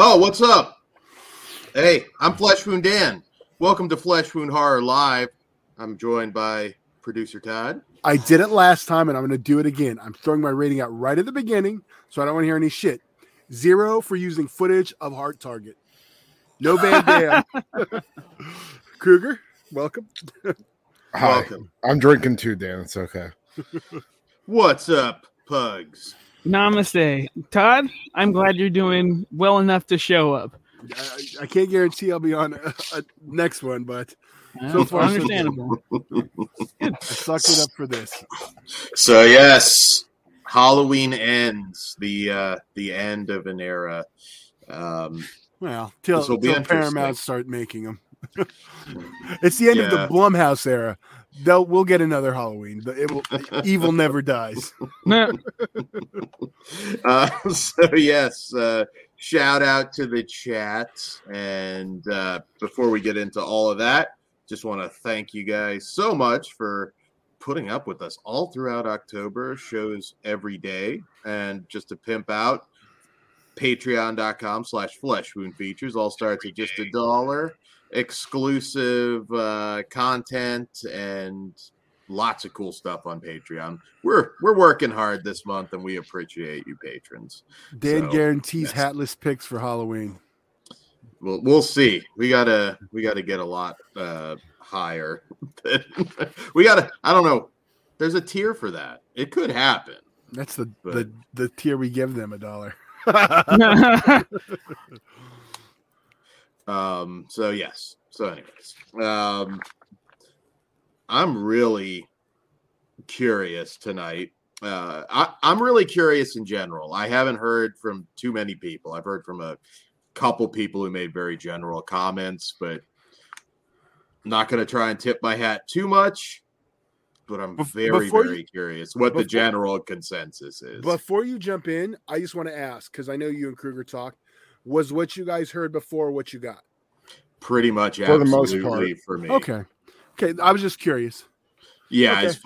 Oh, what's up? Hey, I'm Flesh Wound Dan. Welcome to Flesh Wound Horror Live. I'm joined by producer Todd. I did it last time and I'm going to do it again. I'm throwing my rating out right at the beginning, so I don't want to hear any shit. Zero for using footage of Hard Target. No Van Damme. Kruger, welcome. Hi. Welcome. I'm drinking too, Dan. It's okay. What's up, pugs? Namaste. Todd, I'm glad you're doing well enough to show up. I, I can't guarantee I'll be on a, a next one, but So far, so good. understandable. I sucked it up for this. So yes, Halloween ends the uh the end of an era. Um Well, till, This till. Paramount start making them. it's the end of the Blumhouse era. They'll we'll get another Halloween. The- It will, evil never dies. No, uh, so yes, uh, shout out to the chat. And uh, before we get into all of that, just want to thank you guys so much for putting up with us all throughout October. Shows every day, and just to pimp out, Patreon.com slash Flesh Wound Features all starts at just a dollar. Exclusive uh, content and lots of cool stuff on Patreon. We're we're working hard this month, and we appreciate you patrons. Dan So, guarantees yes. hatless picks for Halloween. We'll we'll see. We gotta we gotta get a lot uh, higher. we gotta. I don't know. There's a tier for that. It could happen. That's the But- the the tier we give them a dollar. Um. So yes. So anyways, um, I'm really curious tonight. Uh, I, I'm really curious in general. I haven't heard from too many people. I've heard from a couple people who made very general comments, but I'm not going to try and tip my hat too much. But I'm very, before very you- curious what the general consensus is. Before you jump in, I just want to ask because I know you and Kruger talked. Was what you guys heard before what you got? Pretty much, For the most part. for me. Okay, okay. I was just curious. Yeah, Okay. as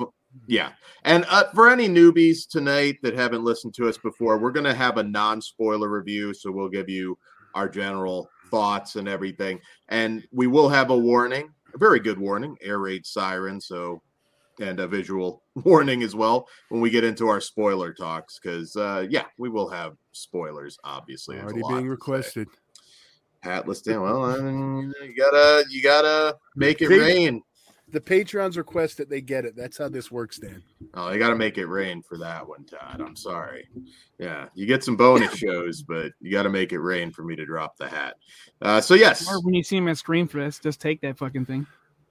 yeah. And uh, for any newbies tonight that haven't listened to us before, we're going to have a non-spoiler review, so we'll give you our general thoughts and everything, and we will have a warning, a very good warning, air raid siren, so and a visual warning as well when we get into our spoiler talks, because uh, yeah, we will have spoilers. Obviously, There's Already lot being to say. requested. Hatless Dan. Well, I mean, you gotta you gotta make it They- rain. The patrons request that they get it. That's how this works, Dan. Oh, they got to make it rain for that one, Todd. I'm sorry. Yeah, you get some bonus shows, but you got to make it rain for me to drop the hat. Uh, so yes, or when you see him at Screamfest, just take that fucking thing.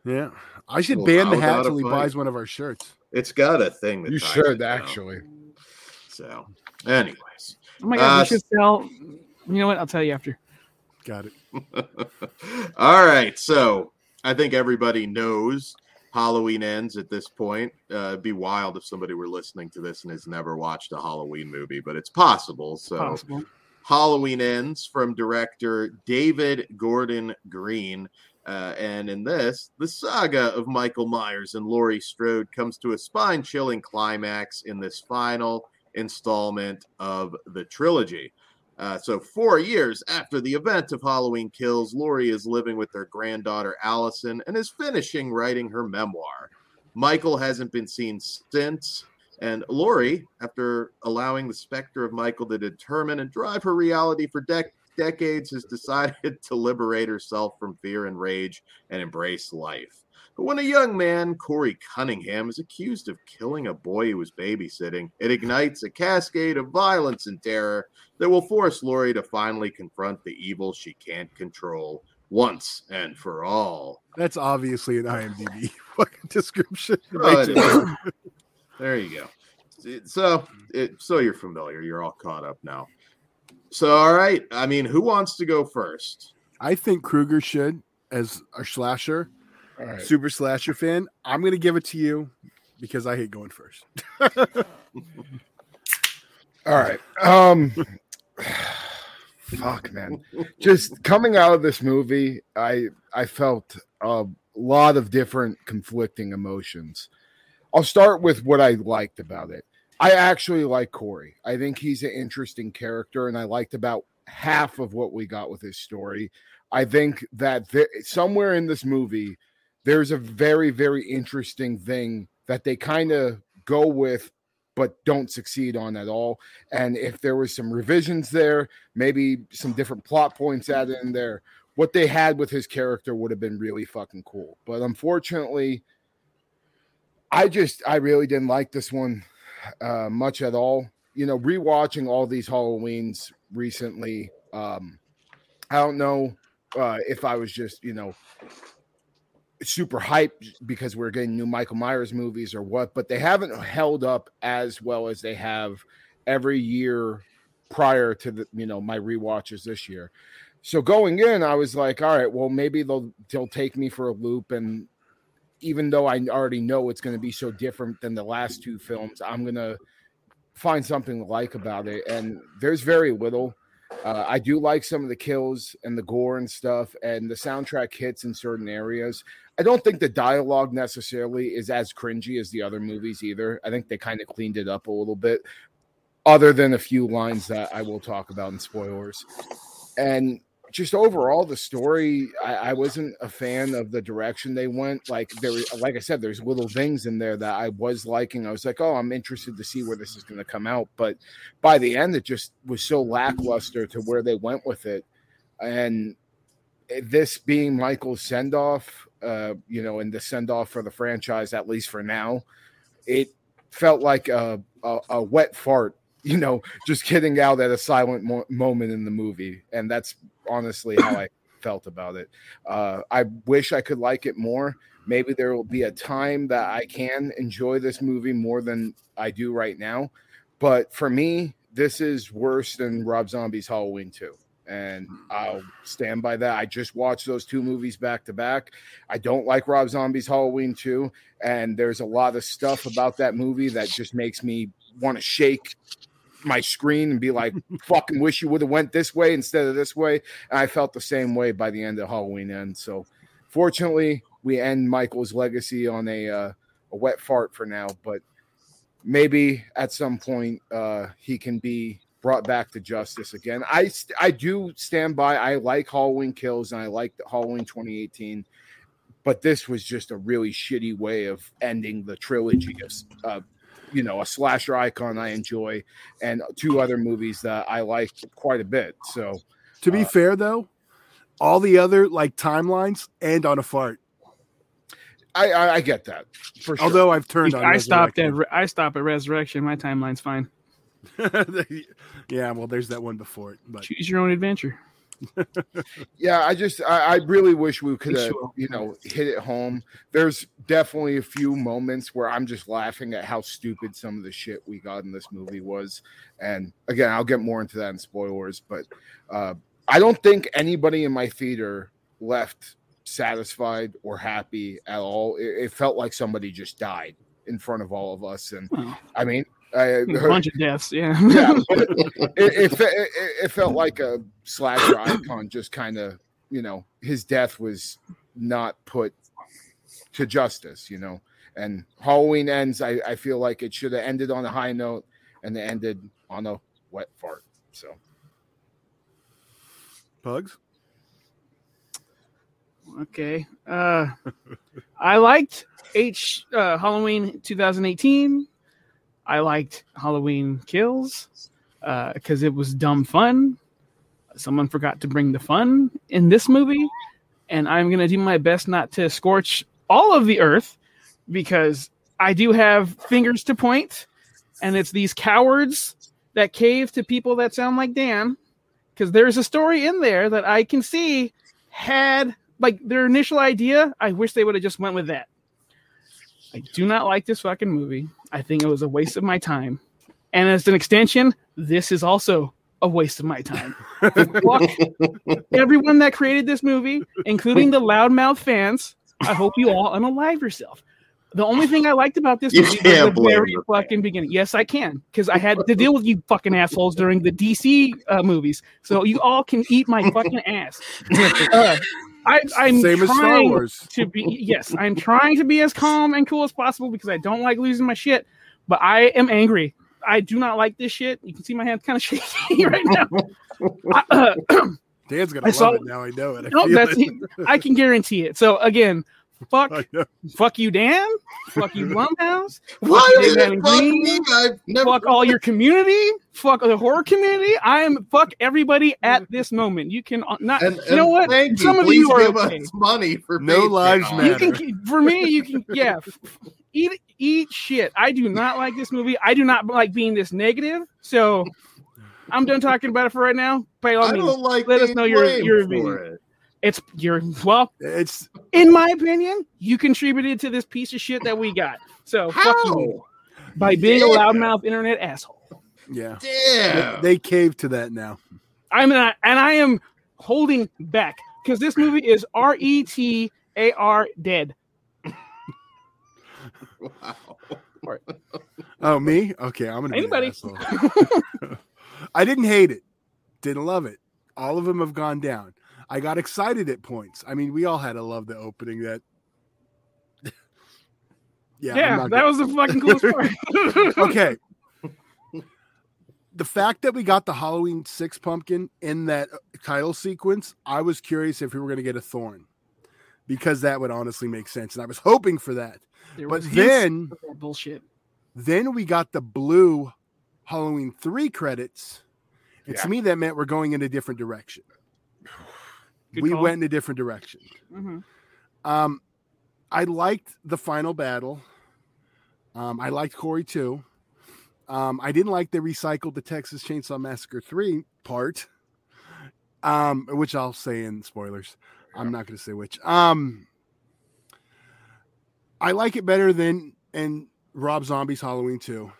Yeah, I should Well, ban the hat until he fight. buys one of our shirts. it's got a thing. That You should actually. So, anyways, Oh my god, Uh, we should sell. You know what? I'll tell you after. Got it. all right. So I think everybody knows Halloween ends at this point. Uh, it'd be wild if somebody were listening to this and has never watched a Halloween movie, but it's possible. So. Possible. Halloween Ends from director David Gordon Green. Uh, and in this, the saga of Michael Myers and Laurie Strode comes to a spine chilling climax in this final installment of the trilogy. Uh, so, four years after the event of Halloween Kills, Laurie is living with their granddaughter Allison and is finishing writing her memoir. Michael hasn't been seen since, and Laurie, after allowing the specter of Michael to determine and drive her reality for dec- decades, has decided to liberate herself from fear and rage and embrace life. But when a young man, Corey Cunningham, is accused of killing a boy he was babysitting, it ignites a cascade of violence and terror that will force Laurie to finally confront the evil she can't control once and for all. That's obviously an IMDb fucking description. Oh, Makes it it is. work. There you go. So, it, so you're familiar. You're all caught up now. So, all right. I mean, who wants to go first? I think Kruger should, as a slasher, right. super slasher fan. I'm going to give it to you because I hate going first. All right. Um fuck man. Just coming out of this movie, I I felt a lot of different conflicting emotions. I'll start with what I liked about it. I actually like Corey. I think he's an interesting character, and I liked about half of what we got with his story. I think that there, somewhere in this movie, there's a very, very interesting thing that they kind of go with, but don't succeed on at all. And if there was some revisions there, maybe some different plot points added in there, what they had with his character would have been really fucking cool. But unfortunately, I just, I really didn't like this one uh, much at all. You know, rewatching all these Halloweens recently, um, I don't know uh, if I was just, you know, super hyped because we're getting new Michael Myers movies or what, but they haven't held up as well as they have every year prior to the, you know, my rewatches this year. So going in, I was like, all right, well, maybe they'll they'll take me for a loop and even though I already know it's going to be so different than the last two films, I'm going to find something to like about it. And there's very little. Uh, I do like some of the kills and the gore and stuff, and the soundtrack hits in certain areas. I don't think the dialogue necessarily is as cringy as the other movies either. I think they kind of cleaned it up a little bit, other than a few lines that I will talk about in spoilers. And just overall the story I, I, wasn't a fan of the direction they went like there like i said there's little things in there that i was liking i was like oh i'm interested to see where this is going to come out but by the end it just was so lackluster to where they went with it and this being michael's send-off uh you know and the send-off for the franchise at least for now it felt like a, a, a wet fart you know, just getting out at a silent mo- moment in the movie. And that's honestly how I felt about it. Uh, I wish I could like it more. Maybe there will be a time that I can enjoy this movie more than I do right now. But for me, this is worse than Rob Zombie's Halloween 2. And I'll stand by that. I just watched those two movies back to back. I don't like Rob Zombie's Halloween 2. And there's a lot of stuff about that movie that just makes me want to shake my screen and be like, fucking wish you would have went this way instead of this way. And I felt the same way by the end of Halloween end. So fortunately, we end Michael's legacy on a uh, a wet fart for now, but maybe at some point uh, he can be brought back to justice again. I st- I do stand by. I like Halloween Kills and I like Halloween 2018, but this was just a really shitty way of ending the trilogy of uh, you know a slasher icon I enjoy, and two other movies that I like quite a bit. So, to be uh, fair though, all the other like timelines end on a fart. I I, I get that for sure. Although I've turned on. I stopped at I stop at Resurrection. My timeline's fine. yeah, well, there's that one before it. But choose your own adventure yeah, I just I, I, really wish we could have you know hit it home. There's definitely a few moments where I'm just laughing at how stupid some of the shit we got in this movie was. And again, I'll get more into that in spoilers, but uh, I don't think anybody in my theater left satisfied or happy at all. It, it felt like somebody just died in front of all of us, and I mean I a bunch of deaths, yeah. yeah, it, it, it, it, felt like a slasher icon. Just kind of, you know, his death was not put to justice, you know. And Halloween ends. I, I feel like it should have ended on a high note, and it ended on a wet fart. So, pugs. Okay. Uh, I liked H uh, Halloween 2018. I liked Halloween Kills because uh, it was dumb fun. Someone forgot to bring the fun in this movie, and I'm gonna do my best not to scorch all of the earth because I do have fingers to point, and it's these cowards that cave to people that sound like Dan. Because there's a story in there that I can see had like their initial idea. I wish they would have just went with that. I do not like this fucking movie. I think it was a waste of my time. And as an extension, this is also a waste of my time. Fuck everyone that created this movie, including the loudmouth fans. I hope you all unalive yourself. The only thing I liked about this movie was the very fucking beginning. Yes, I can, because I had to deal with you fucking assholes during the DC uh, movies. So you all can eat my fucking ass. Uh, I, I'm Same trying to be yes, I'm trying to be as calm and cool as possible because I don't like losing my shit. But I am angry I do not like this shit. You can see my hand kind of shaky right now. I, uh, Dan's gonna I love saw- it now. I know it. I, no, that's it. I can guarantee it. So again, fuck, fuck you, Dan. Fuck you, Blumhouse. Why Dave is fuck Green? me? I've never Fuck all your community. Fuck the horror community. I am fuck everybody at this moment. You can uh, not. and, you know what? Thank you. Some of Please you are give okay. us money for No Patreon. lives You matter. can for me. You can yeah. Eat eat shit. I do not like this movie. I do not like being this negative. So I'm done talking about it for right now. By all I means, don't like let us know your- your for opinion. it. It's your well. It's In my opinion, you contributed to this piece of shit that we got. So fuck you How? by being a loudmouth internet asshole. yeah. Damn. They cave to that now. I'm not, and I am holding back because this movie is R E T A R dead. wow. Oh, me? Okay, I'm gonna Anybody. Be an. I didn't hate it. Didn't love it. All of them have gone down. I got excited at points. I mean, we all had to love the opening. That. yeah. I'm Yeah, not that was the fucking coolest part. okay. The fact that we got the Halloween six pumpkin in that title sequence, I was curious if we were going to get a thorn, because that would honestly make sense, and I was hoping for that. There But was then, bullshit. then we got the blue Halloween three credits, and Yeah. to me that meant we're going in a different direction. Good we call. went in a different direction. Mhm. Um, I liked the final battle. Um, I liked Corey too. Um, I didn't like they recycled the Texas Chainsaw Massacre 3 part, um, which I'll say in spoilers. I'm not going to say which. Um, I like it better than and Rob Zombie's Halloween 2.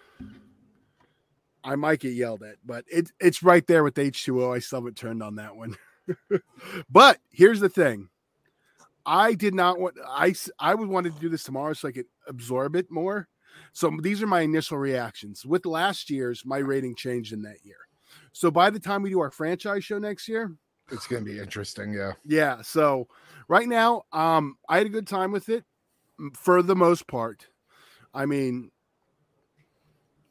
I might get yelled at, but it, it's right there with H2O. I still haven't turned on that one. but here's the thing. I did not want I s- I would want to do this tomorrow so I could absorb it more. So these are my initial reactions. With last year's, my rating changed in that year. So by the time we do our franchise show next year, It's gonna be interesting. Yeah. yeah. So right now, um, I had a good time with it for the most part. I mean,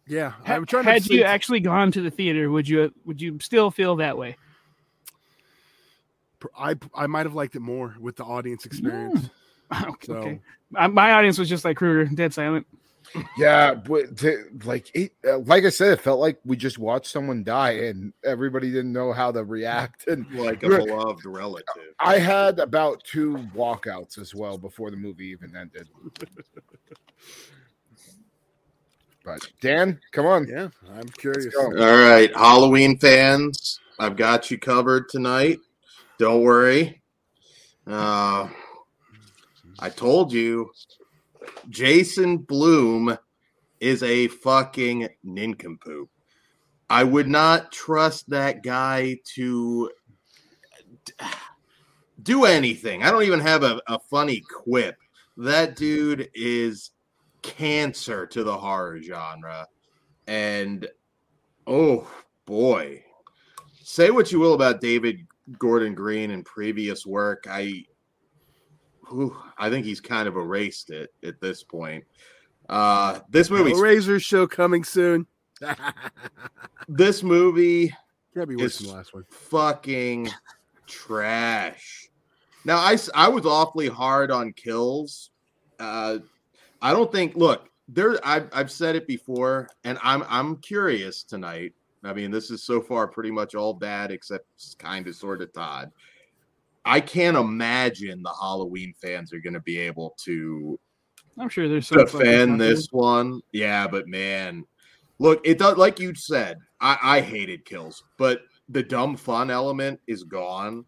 yeah, I'm trying to Had you actually gone to the theater, would you would you still feel that way? I I might have liked it more with the audience experience. okay. So okay. I, my audience was just like Kruger, dead silent. Yeah, but to, like it, uh, like I said, it felt like we just watched someone die, and everybody didn't know how to react. And Like a beloved relative. I had about two walkouts as well before the movie even ended. But Dan, come on. yeah, I'm curious. All right, Halloween fans, I've got you covered tonight. Don't worry. Uh, I told you, Jason Blum is a fucking nincompoop. I would not trust that guy to do anything. I don't even have a, a funny quip. That dude is cancer to the horror genre. And oh boy, say what you will about David Gordon Green and previous work. I, whew, I think he's kind of erased it at this point. Uh, this movie, Razor show coming soon. this movie Gotta be worse than the last one. fucking trash. Now I I was awfully hard on kills. Uh, I don't think. Look, there. I've I've said it before, and I'm I'm curious tonight. I mean, this is so far pretty much all bad except kind of sort of Todd. I can't imagine the Halloween fans are going to be able to I'm sure there's some defend this one. Yeah, but man, look, it does like you said. I, I hated kills, but the dumb fun element is gone.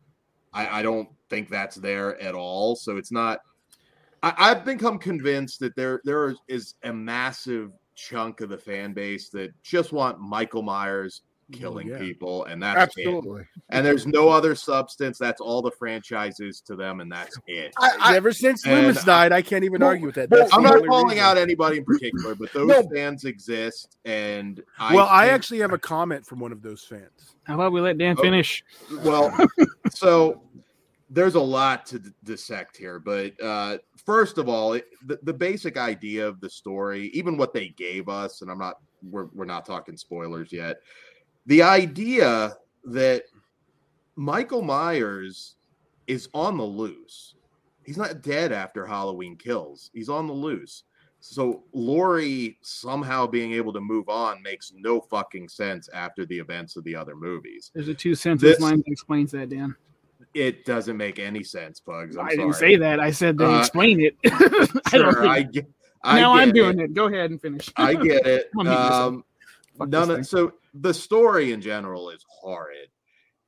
I, I don't think that's there at all. So it's not. I, I've become convinced that there there is a massive chunk of the fan base that just want Michael Myers killing yeah. people, and that's it. Absolutely. And there's no other substance. That's all the franchises to them, and that's it. I, Ever since and- Loomis died, I can't even Well, argue with that. well, That's I'm not calling reason. out anybody in particular, but those No. fans exist, and I Well, I actually have a comment from one of those fans. How about we let Dan Oh. finish? well, so there's a lot to d- dissect here, but uh, first of all, it, the, the basic idea of the story, even what they gave us, and I'm not we're we're not talking spoilers yet. The idea that Michael Myers is on the loose. He's not dead after Halloween kills. He's on the loose. So Laurie somehow being able to move on makes no fucking sense after the events of the other movies. There's a two sentence line that explains that, Dan. It doesn't make any sense, Pugs. I'm I didn't sorry. say that. I said they Uh, explain it. I don't Sure, think- I get. I now I'm doing it. it. Go ahead and finish. I get it. I'm muting myself. Um, none of, so the story in general is horrid.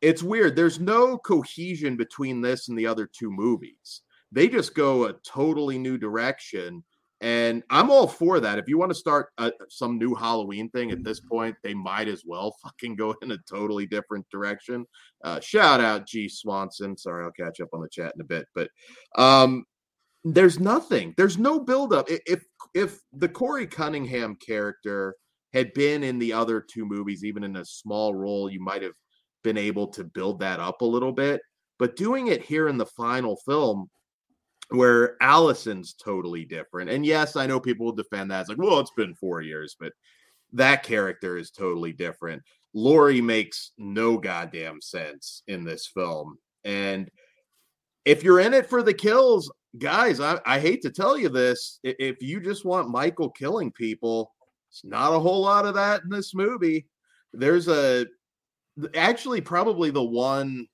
It's weird. There's no cohesion between this and the other two movies. They just go a totally new direction, and I'm all for that. If you want to start a, some new Halloween thing at this point, they might as well fucking go in a totally different direction. Uh, shout out G Swanson. Sorry, I'll catch up on the chat in a bit, but um, there's nothing. There's no buildup. If if the Corey Cunningham character had been in the other two movies, even in a small role, you might have been able to build that up a little bit. But doing it here in the final film, where Allison's totally different, and yes, I know people will defend that. It's like, well, it's been four years, but that character is totally different. Laurie makes no goddamn sense in this film. And if you're in it for the kills, guys, I, I hate to tell you this. If you just want Michael killing people, it's not a whole lot of that in this movie. There's a actually probably the one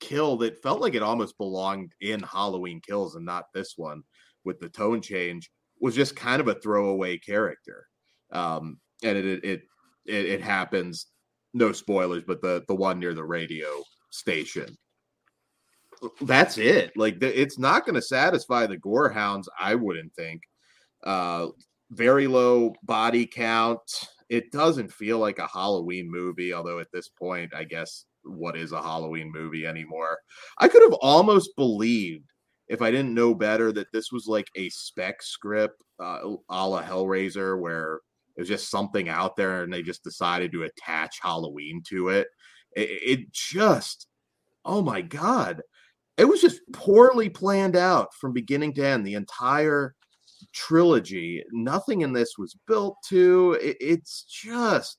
kill that felt like it almost belonged in Halloween Kills and not this one with the tone change was just kind of a throwaway character. Um, and it it it, it, happens. No spoilers, but the the one near the radio station. That's it. Like the, it's not going to satisfy the gore hounds. I wouldn't think. Uh, very low body count. It doesn't feel like a Halloween movie, although at this point, I guess what is a Halloween movie anymore? I could have almost believed if I didn't know better that this was like a spec script uh, a la Hellraiser, where it was just something out there and they just decided to attach Halloween to it. It, it just, oh my God. It was just poorly planned out from beginning to end. The entire trilogy, nothing in this was built to. It, it's just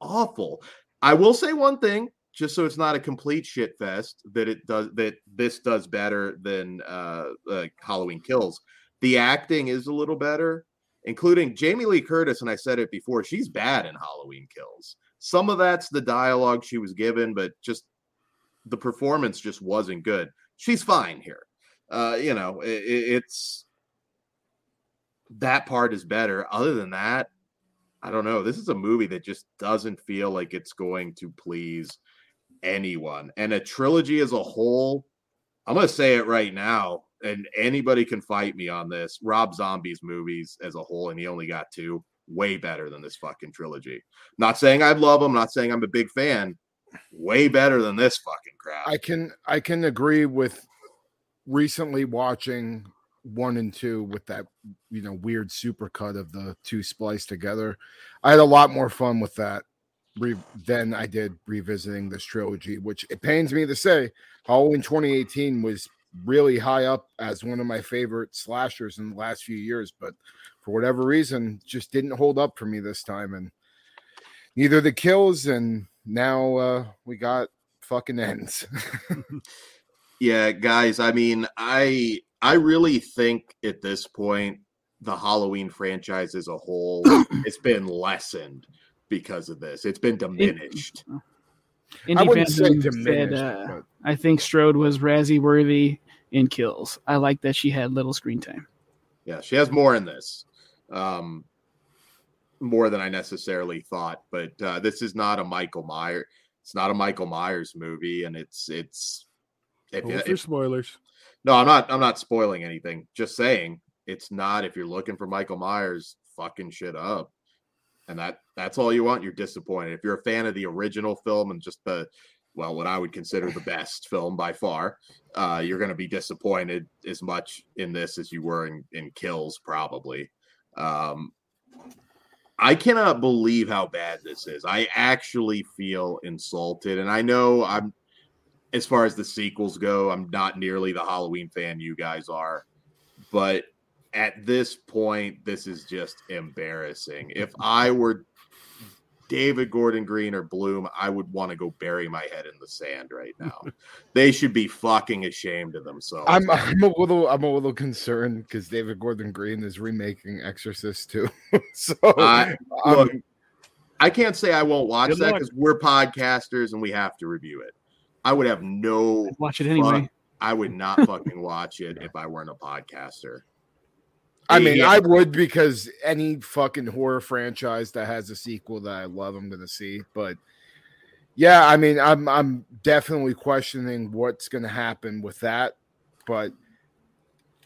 awful. I will say one thing, just so it's not a complete shit fest, that it does that this does better than uh, uh Halloween Kills. The acting is a little better, including Jamie Lee Curtis, and I said it before, she's bad in Halloween Kills. Some of that's the dialogue she was given, but just the performance just wasn't good. She's fine here. Uh, you know, it, it's that part is better. Other than that, I don't know. This is a movie that just doesn't feel like it's going to please anyone. And a trilogy as a whole, I'm going to say it right now, and anybody can fight me on this. Rob Zombie's movies as a whole, and he only got two, way better than this fucking trilogy. Not saying I love them, not saying I'm a big fan. Way better than this fucking crap. I can I can agree with recently watching one and two with that you know weird supercut of the two spliced together. I had a lot more fun with that re- than I did revisiting this trilogy, which it pains me to say, Halloween 2018 was really high up as one of my favorite slashers in the last few years, but for whatever reason, just didn't hold up for me this time. And neither the kills and now uh we got fucking ends. Yeah, guys, I mean, I I really think at this point the Halloween franchise as a whole it's been lessened because of this. It's been diminished. I wouldn't say fandom said, diminished, uh, I think Strode was Razzie worthy in kills. I like that she had little screen time. Yeah, she has more in this. Um more than I necessarily thought, but uh this is not a Michael Myers it's not a Michael Myers movie and it's it's if, Hold for if spoilers. No, I'm not. I'm not spoiling anything. Just saying, it's not. If you're looking for Michael Myers, fucking shit up, and that that's all you want. You're disappointed. If you're a fan of the original film and just the, well, what I would consider the best film by far, uh, you're going to be disappointed as much in this as you were in in Kills, probably. Um, I cannot believe how bad this is. I actually feel insulted, and I know I'm as far as the sequels go, I'm not nearly the Halloween fan you guys are, but at this point, this is just embarrassing. If I were David Gordon Green or Blum, I would want to go bury my head in the sand right now. they should be fucking ashamed of themselves. I'm I'm a little I'm a little concerned because David Gordon Green is remaking Exorcist too. so I- um, look, I can't say I won't watch that because we're podcasters and we have to review it. I would have no Watch it anyway. I would not fucking watch it if I weren't a podcaster. I mean, Yeah. I would because any fucking horror franchise that has a sequel that I love, I'm gonna see. But yeah, I mean, I'm I'm definitely questioning what's gonna happen with that. But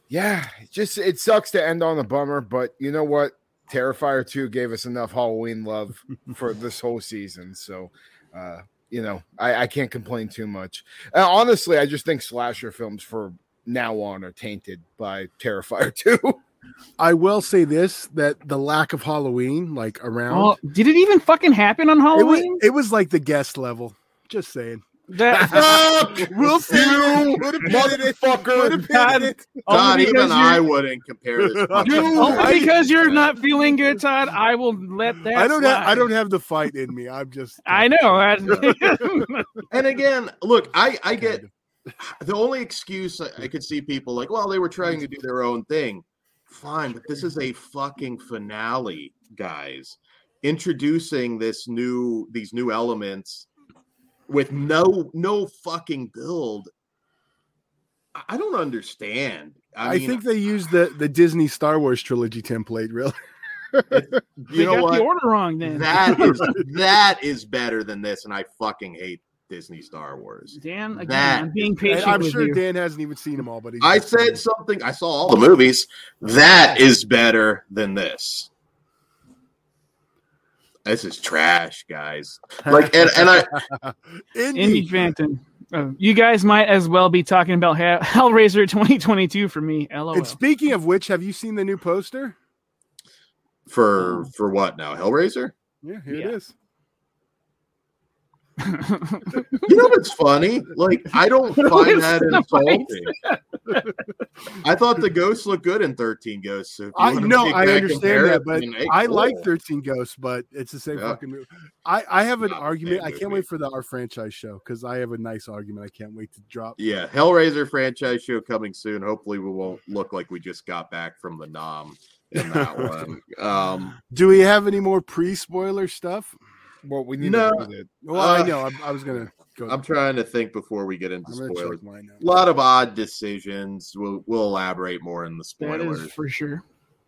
yeah, just it sucks to end on a bummer. But you know what? Terrifier 2 gave us enough Halloween love for this whole season. So uh, you know, I, I can't complain too much. Uh, honestly, I just think slasher films for now on are tainted by Terrifier 2. I will say this: that the lack of Halloween, like around, Oh, did it even fucking happen on it was, Halloween? it was like the guest level. Just saying. That, We'll see. You Put a pin in it. Put motherfucker. pin God. in it. Todd, even I wouldn't compare this. fucking Dude, only I- because you're not feeling good, Todd. I will let that. I don't have. I don't have the fight in me. I'm just. I know. And again, look, I I get the only excuse I, I could see people like, well, they were trying to do their own thing. Fine, but this is a fucking finale, guys. Introducing this new these new elements with no no fucking build. I- I don't understand. I, I, mean, think they used the the Disney Star Wars trilogy template. Really. you they know got what? the order wrong then. That is that is better than this, and I fucking hate Disney Star Wars. Dan, again, That- I'm being patient I'm with sure you. Dan hasn't even seen them all, but he's I said something. I saw all the movies. That is better than this. This is trash, guys. Like, and, and I, Indy. Indy Phantom. Uh, you guys might as well be talking about Hell- Hellraiser 2022 for me. LOL. And speaking of which, have you seen the new poster? for for what now? Hellraiser. Yeah, here Yeah. it is. You know what's funny? Like, I don't find that insulting. I thought the ghosts looked good in Thirteen Ghosts. So I know, I understand that, but I like 13 Ghosts, but it's the same Yeah. fucking movie. I, I have an Not argument. I can't movie. wait for the our franchise show because I have a nice argument. I can't wait to drop. Yeah, Hellraiser franchise show coming soon. Hopefully, we won't look like we just got back from the nom in that one. Um, Do we have any more pre spoiler stuff? Well, we need No. to do that. Well, Uh, I know. I, I was gonna go. I'm trying to think before we get into I'm spoilers. mine A lot of odd decisions. We'll we'll elaborate more in the spoilers. is for sure.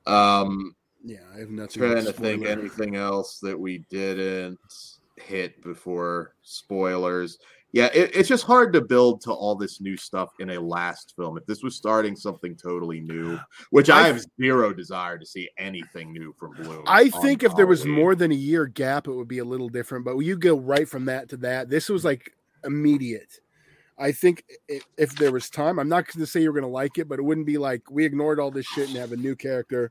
Um, Yeah, I have nothing. trying to think anything else that we didn't hit before spoilers. Yeah, it, it's just hard to build to all this new stuff in a last film. If this was starting something totally new, which I, I- have zero desire to see anything new from Blum. I think if there was more than a year gap, it would be a little different. But you go right from that to that. This was like immediate. I think if there was time, I'm not going to say you're going to like it, but it wouldn't be like we ignored all this shit and have a new character.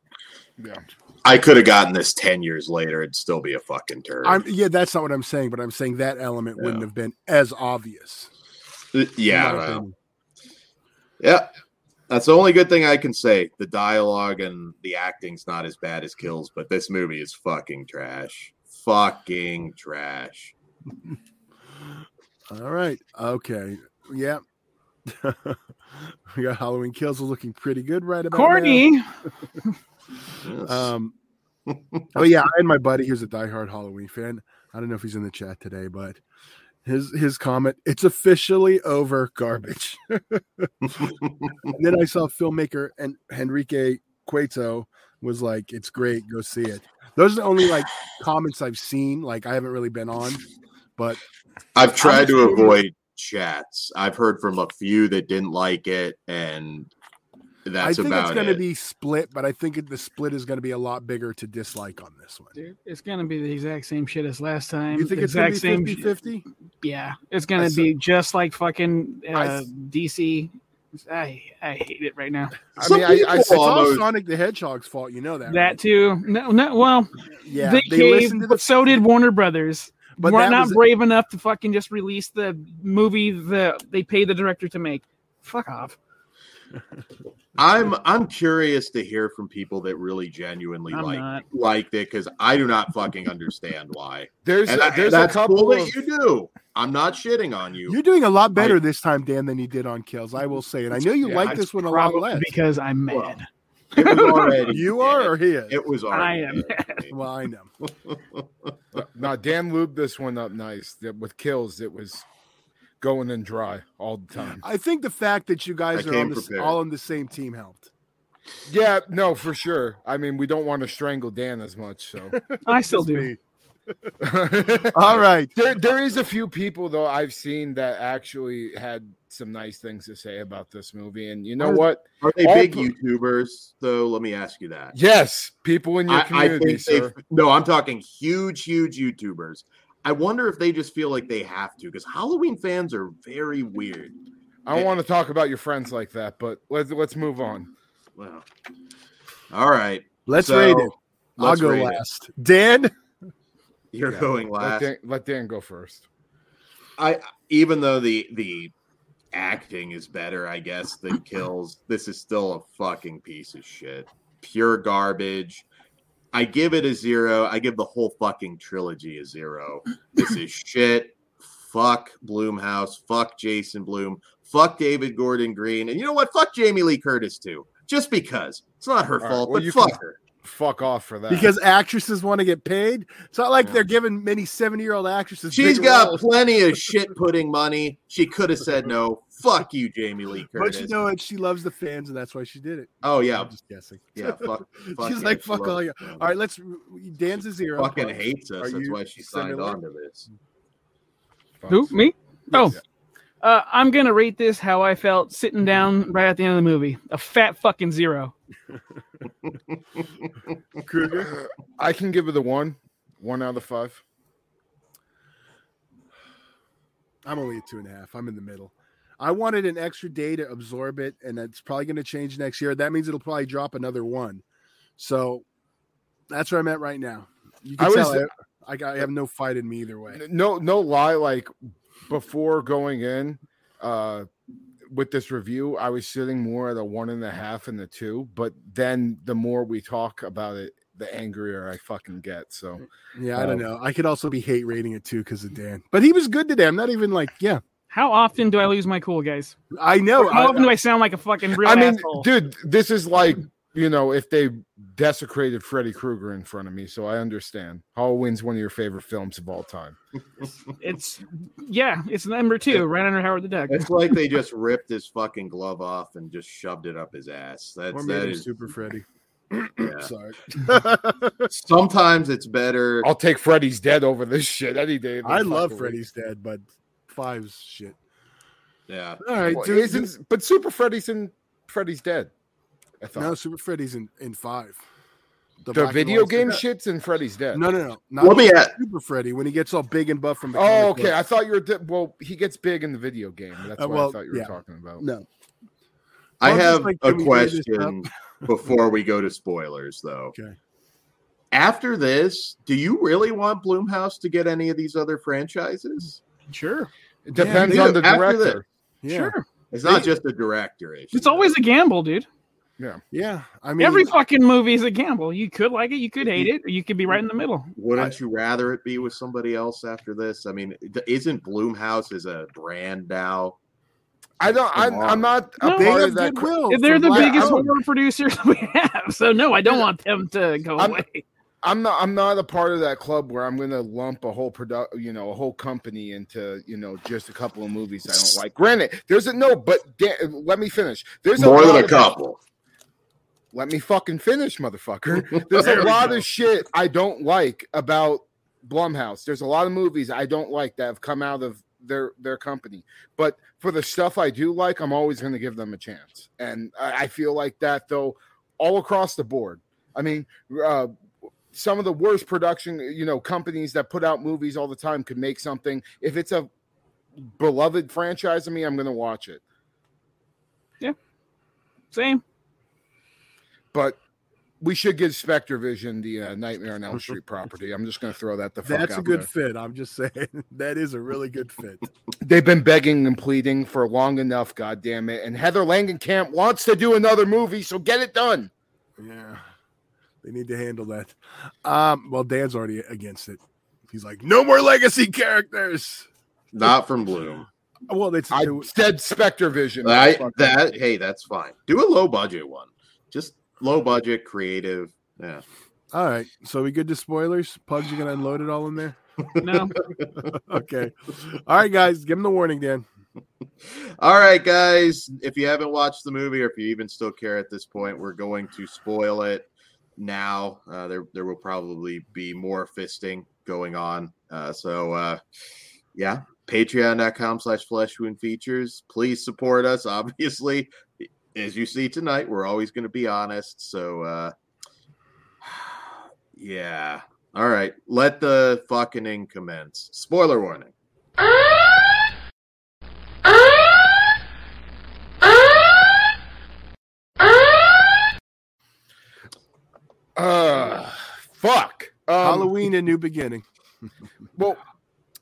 Yeah. I could have gotten this ten years later, it'd still be a fucking turd. I'm yeah, that's not what I'm saying, but I'm saying that element wouldn't have been as obvious. Uh, yeah, well, yeah. That's the only good thing I can say. The dialogue and the acting's not as bad as Kills, but this movie is fucking trash. Fucking trash. All right. Okay. Yeah. we got Halloween Kills looking pretty good right about now. Corny. Yes. Um, oh yeah, I had my buddy. He's a diehard Halloween fan. I don't know if he's in the chat today, but his his comment: "It's officially over, garbage." then I saw filmmaker and Henrique Couto was like, "It's great, go see it." Those are the only like comments I've seen. Like I haven't really been on, but I've tried to assuming- avoid chats. I've heard from a few that didn't like it, and that's I think about it's going to be split. But I think it, the split is going to be a lot bigger to dislike on this one. Dude, it's gonna be the exact same shit as last time. You think it's going to be 50 50? Yeah, it's gonna saw- be just like fucking uh, s- DC. I I hate it right now. I mean, I, I, people It's all almost- Sonic the Hedgehog's fault. You know that. That right? too. No, no. Well, Yeah, they, they, caved, listened to the but so did Warner Brothers. But We're not was- brave enough to fucking just release the movie that they paid the director to make. Fuck off. I'm I'm curious to hear from people that really genuinely I'm like not. liked it because I do not fucking understand why. There's And I- there's that's a couple cool of that you do. I'm not shitting on you. You're doing a lot better this time, Dan, than you did on Kills. I will say, and I know you Yeah, like this one a lot less. because I'm mad. Well, It was already You are, or he is. It was already. I am. Well, I know. now, Dan lubed this one up nice. That with kills, it was going in dry all the time. I think the fact that you guys I are on the, all on the same team helped. Yeah, no, for sure. I mean, we don't want to strangle Dan as much, so. I still do. me. All right. There, there is a few people though I've seen that actually had some nice things to say about this movie, and you know Are- what? Are they All big pro- YouTubers though? Let me ask you that. Yes, people in your I, I community, think they sir. no, I'm talking huge, huge YouTubers. I wonder if they just feel like they have to because Halloween fans are very weird. I don't want to talk about your friends like that, but let's let's move on. Well, all right. Let's So, rate it. I'll go rate it. last. Dan, You're Yeah, going Let last. Dan, let Dan go first. I even though the the acting is better, I guess, than kills, this is still a fucking piece of shit. Pure garbage. I give it a zero. I give the whole fucking trilogy a zero. This is shit. Fuck Blumhouse. Fuck Jason Blum. Fuck David Gordon Green. And you know what? Fuck Jamie Lee Curtis too. Just because. It's not her All right, fault, well, but fuck can- her. Fuck off for that. because actresses want to get paid. It's not like Yeah. they're giving many 70 year old actresses. She's got roles. plenty of shit putting money. She could have said no. Fuck you, Jamie Lee But you know what? She loves the fans, and that's why she did it. oh yeah, I'm just guessing. yeah. Fuck. fuck She's yeah, like, she fuck all you. All right, let's. Dan's a zero. Fucking hates us. Are That's why she signed similar? on to this. Who? Me? Oh, Yeah. uh, I'm gonna rate this how I felt sitting down right at the end of the movie. A fat fucking zero. I can give it a one, one out of five. I'm only a two and a half. I'm in the middle. I wanted an extra day to absorb it, and it's probably going to change next year. That means it'll probably drop another one. So that's where I'm at right now. You can I tell was- I, I, I have no fight in me either way. No, no lie. Like before going in, uh, with this review, I was sitting more at a one and a half and the two. But then the more we talk about it, the angrier I fucking get. So Yeah, I don't Um, know. I could also be hate rating it too because of Dan, but he was good today. I'm not even like, yeah, How often do I lose my cool, guys? I know. How I, often do I sound like a fucking real I mean, asshole? dude, this is like you know if they desecrated Freddy Krueger in front of me, so I understand. Halloween's one of your favorite films of all time. It's yeah, it's number two, right under Howard the Duck. It's like they just ripped his fucking glove off and just shoved it up his ass. That's or that maybe is Super Freddy. yeah. Sorry. Sometimes it's better. I'll take Freddy's Dead over this shit any day. I fucking love week. Freddy's dead, but five's shit. Yeah. All right, Well, dude. isn't- but Super Freddy's in Freddy's Dead. I thought No, Super Freddy's in, in five. the black and video white- game shit's and Freddy's Dead. No, no, no. Not Let me at Super Freddy when he gets all big and buff from the. Oh, okay. book. I thought you were. Di- well, he gets big in the video game. That's Uh, what well, I thought you were yeah. talking about. No. I Well, just have like, a can we do this question before we go to spoilers though. Okay. After this, do you really want Blumhouse to get any of these other franchises? Sure, It depends Yeah, on the after director. Yeah. sure. It's not They- just a director issue. It's always a gamble, dude. Yeah. Yeah. I mean, Every fucking movie is a gamble. You could like it, you could hate it, or you could be right in the middle. Wouldn't you rather it be with somebody else after this? I mean, isn't Blumhouse as a brand now? I don't. I'm, I'm not a No, part of that. cr- goodwill. They're the Black biggest Oak. horror producers we have. So no, I don't want them to go I'm- away. I'm not. I'm not a part of that club where I'm going to lump a whole product, you know, a whole company into, you know, just a couple of movies I don't like. Granted, there's a no, but Dan, let me finish. There's More a than lot a of- couple. Let me fucking finish, motherfucker. There's a lot of shit I don't like about Blumhouse. There's a lot of movies I don't like that have come out of their their company. But for the stuff I do like, I'm always going to give them a chance. And I, I feel like that though, all across the board. I mean, uh, some of the worst production, you know, companies that put out movies all the time could make something. If it's a beloved franchise of me, I'm going to watch it. Yeah. Same. But we should give Spectre Vision the uh, Nightmare on Elm Street property. I'm just going to throw that the fuck That's out a good there. fit. I'm just saying that is a really good fit. They've been begging and pleading for long enough, God damn it. And Heather Langenkamp wants to do another movie, so get it done. Yeah, they need to handle that. Um, well, Dan's already against it. He's like, no more legacy characters. Not from Blum. Well, it's I it- said Spectre Vision. I, that hey, that's fine. Do a low budget one. Just low budget, creative. Yeah. all right. So we good to spoilers? Pugs, you gonna unload it all in there? No, okay. All right, guys, give them the warning, Dan. All right, guys. If you haven't watched the movie, or if you even still care at this point, we're going to spoil it now. Uh, there, there will probably be more fisting going on. Uh, so, uh, yeah, patreon.com slash flesh wound features. Please support us. Obviously, as you see tonight, we're always going to be honest. So, uh, yeah. All right. Let the fucking in commence. Spoiler warning. Uh, fuck. Um, Halloween, a new beginning. Well,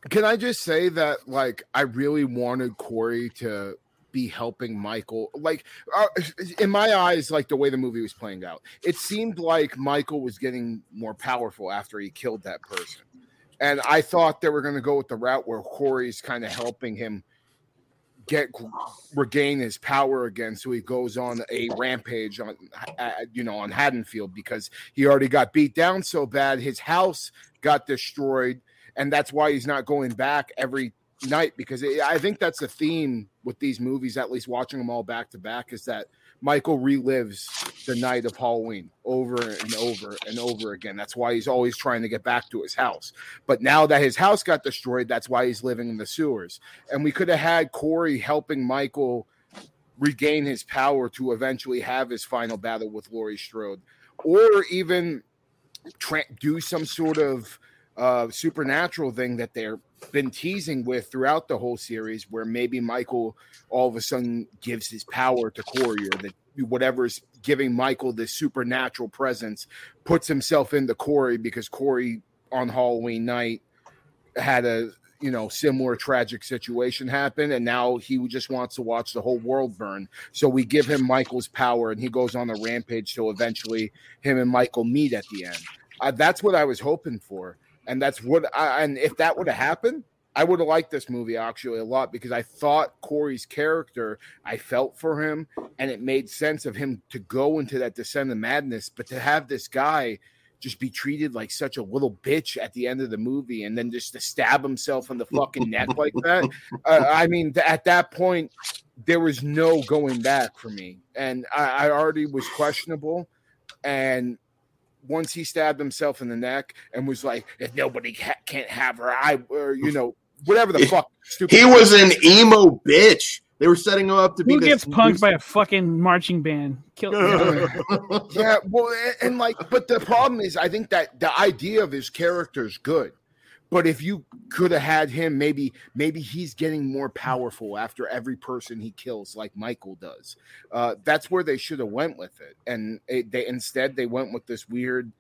can I just say that, like, I really wanted Corey to be helping Michael. Like, uh, in my eyes, like the way the movie was playing out, it seemed like Michael was getting more powerful after he killed that person. And I thought they were going to go with the route where Corey's kind of helping him get regain his power again so he goes on a rampage on uh, you know on Haddonfield because he already got beat down so bad his house got destroyed and that's why he's not going back every night because it, I think that's the theme with these movies at least watching them all back to back is that Michael relives the night of Halloween over and over and over again. That's why he's always trying to get back to his house. But now that his house got destroyed, that's why he's living in the sewers. And we could have had Corey helping Michael regain his power to eventually have his final battle with Laurie Strode, or even tra- do some sort of uh, supernatural thing that they're been teasing with throughout the whole series, where maybe Michael all of a sudden gives his power to Corey, or that whatever's giving Michael this supernatural presence puts himself into Corey because Corey on Halloween night had a you know similar tragic situation happen and now he just wants to watch the whole world burn. So we give him michael's power and he goes on a rampage so eventually him and michael meet at the end. Uh, that's what i was hoping for and that's what I, and if that would have happened i would have liked this movie actually a lot because i thought corey's character i felt for him and it made sense of him to go into that descent of madness but to have this guy just be treated like such a little bitch at the end of the movie and then just to stab himself in the fucking neck like that. Uh, I mean, at that point, there was no going back for me. And I, I already was questionable. And once he stabbed himself in the neck and was like, if nobody ha- can't have her, I, or, you know, whatever the fuck. Stupid He was an emo bitch. They were setting him up to be who this gets punked by a fucking marching band? Kill. yeah, well, and, and like, but the problem is, I think that the idea of his character is good, but if you could have had him, maybe, maybe he's getting more powerful after every person he kills, like Michael does. Uh, that's where they should have went with it, and it, they instead they went with this weird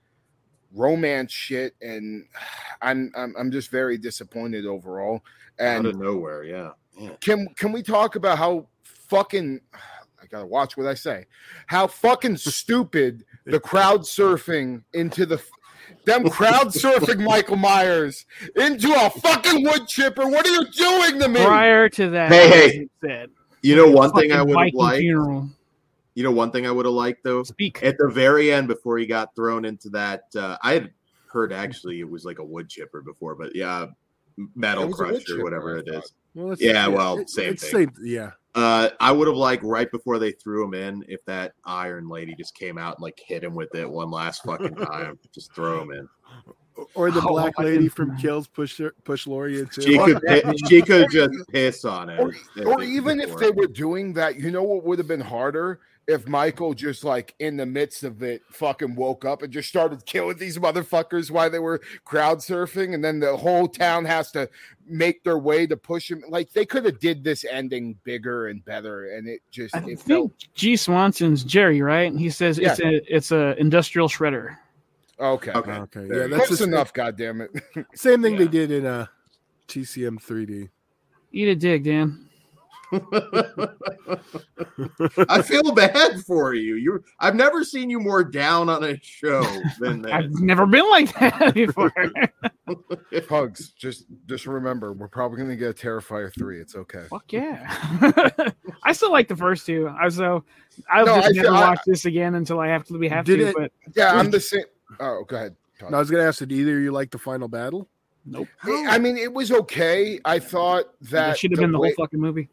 romance shit, and I'm I'm, I'm just very disappointed overall. And out of nowhere. Yeah. yeah. can can we talk about how fucking I gotta watch what I say. How fucking stupid the crowd surfing into the them crowd surfing Michael Myers into a fucking wood chipper. What are you doing to me? Prior to that, Hey, hey. he said, You know, one thing I would have Viking liked. funeral. You know, one thing I would have liked though. Speak. At the very end, before he got thrown into that, uh, I had heard actually it was like a wood chipper before, but yeah, metal It was a wood crusher, chipper, whatever I it thought. is. Well, it's, Yeah, well, same it's thing. Same, yeah. Uh, I would have liked right before they threw him in, if that Iron Lady just came out and like hit him with it one last fucking time, just throw him in. Or the Oh, black lady from Kills push her, push Laurie into. She could she could just piss on it. Or, or it- even if they were doing that, you know what would have been harder? If Michael just like in the midst of it fucking woke up and just started killing these motherfuckers while they were crowd surfing, and then the whole town has to make their way to push him. Like they could have did this ending bigger and better, and it just I it think felt G. Swanson's Jerry, right? He says it's a it's a industrial shredder. okay. Okay. Okay, yeah, that's Close the enough, goddamn it. same thing they did in uh, TCM 3D. Eat a dig, Dan. I feel bad for you. You, I've never seen you more down on a show than that. I've never been like that before. Pugs, just just remember, we're probably gonna get a Terrifier three. It's okay. Fuck yeah! I still like the first two. I so I'll No, just I never feel- I- watch this again until I have to. We have to. it- But Yeah, I'm the same. Oh, go ahead. Todd. And I was gonna ask, did either you like the final battle? nope. I mean, it was okay. I thought that That should have the been the way- whole fucking movie.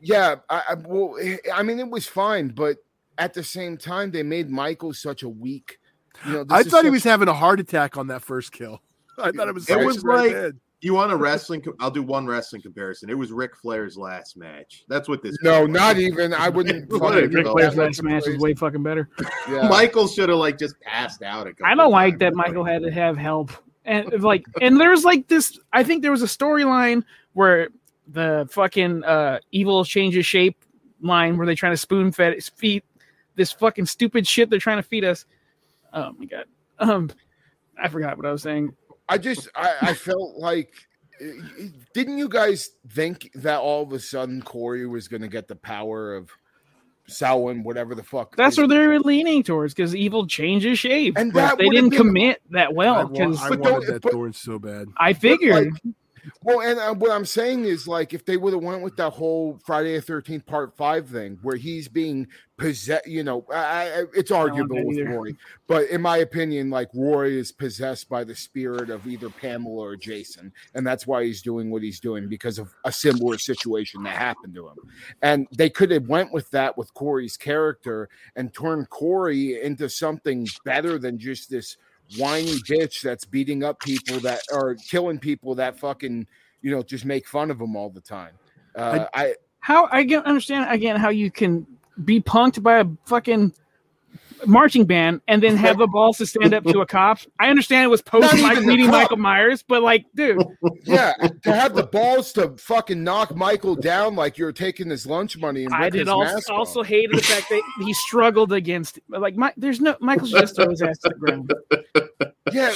Yeah, I, I well, eh, I mean, it was fine, but at the same time, they made Michael such a weak. You know, I this is thought he was having a heart attack on that first kill. I thought it was. It was like- in. You want a wrestling? co- I'll do one wrestling comparison. It was Ric Flair's last match. That's what this. no, was. not even. I wouldn't. What fucking a Ric Ric Flair's last match is way fucking better. Yeah. Michael should have like just passed out. a couple I don't of like times. that Michael had to have help, and like, and there's like this. I think there was a storyline where the fucking uh, evil changes shape line where they're trying to spoon fed feed this fucking stupid shit they're trying to feed us. Oh my god. Um, I forgot what I was saying. I just, I, I felt like. Didn't you guys think that all of a sudden Corey was going to get the power of Samhain, whatever the fuck? That's is- where they're leaning towards because evil changes shape, And that they didn't been- commit that I, well wa- because I But wanted don't- that but- thorn so bad. I figured. Well, and uh, what I'm saying is, like, if they would have went with that whole Friday the Thirteenth Part Five thing, where he's being possessed, you know, I, I, it's arguable with either. Roy, but in my opinion, like, Roy is possessed by the spirit of either Pamela or Jason, and that's why he's doing what he's doing because of a similar situation that happened to him. And they could have went with that with Corey's character and turned Corey into something better than just this whiny bitch that's beating up people that are killing people that fucking you know just make fun of them all the time. Uh, I, how I can understand again how you can be punked by a fucking marching band and then have the balls to stand up to a cop. I understand it was post Mike meeting. Michael Myers, but like, dude, yeah, to have the balls to fucking knock Michael down like you're taking his lunch money and I did also also hated the fact that he struggled against like my there's no Michael should just throw his ass to the ground. Yeah,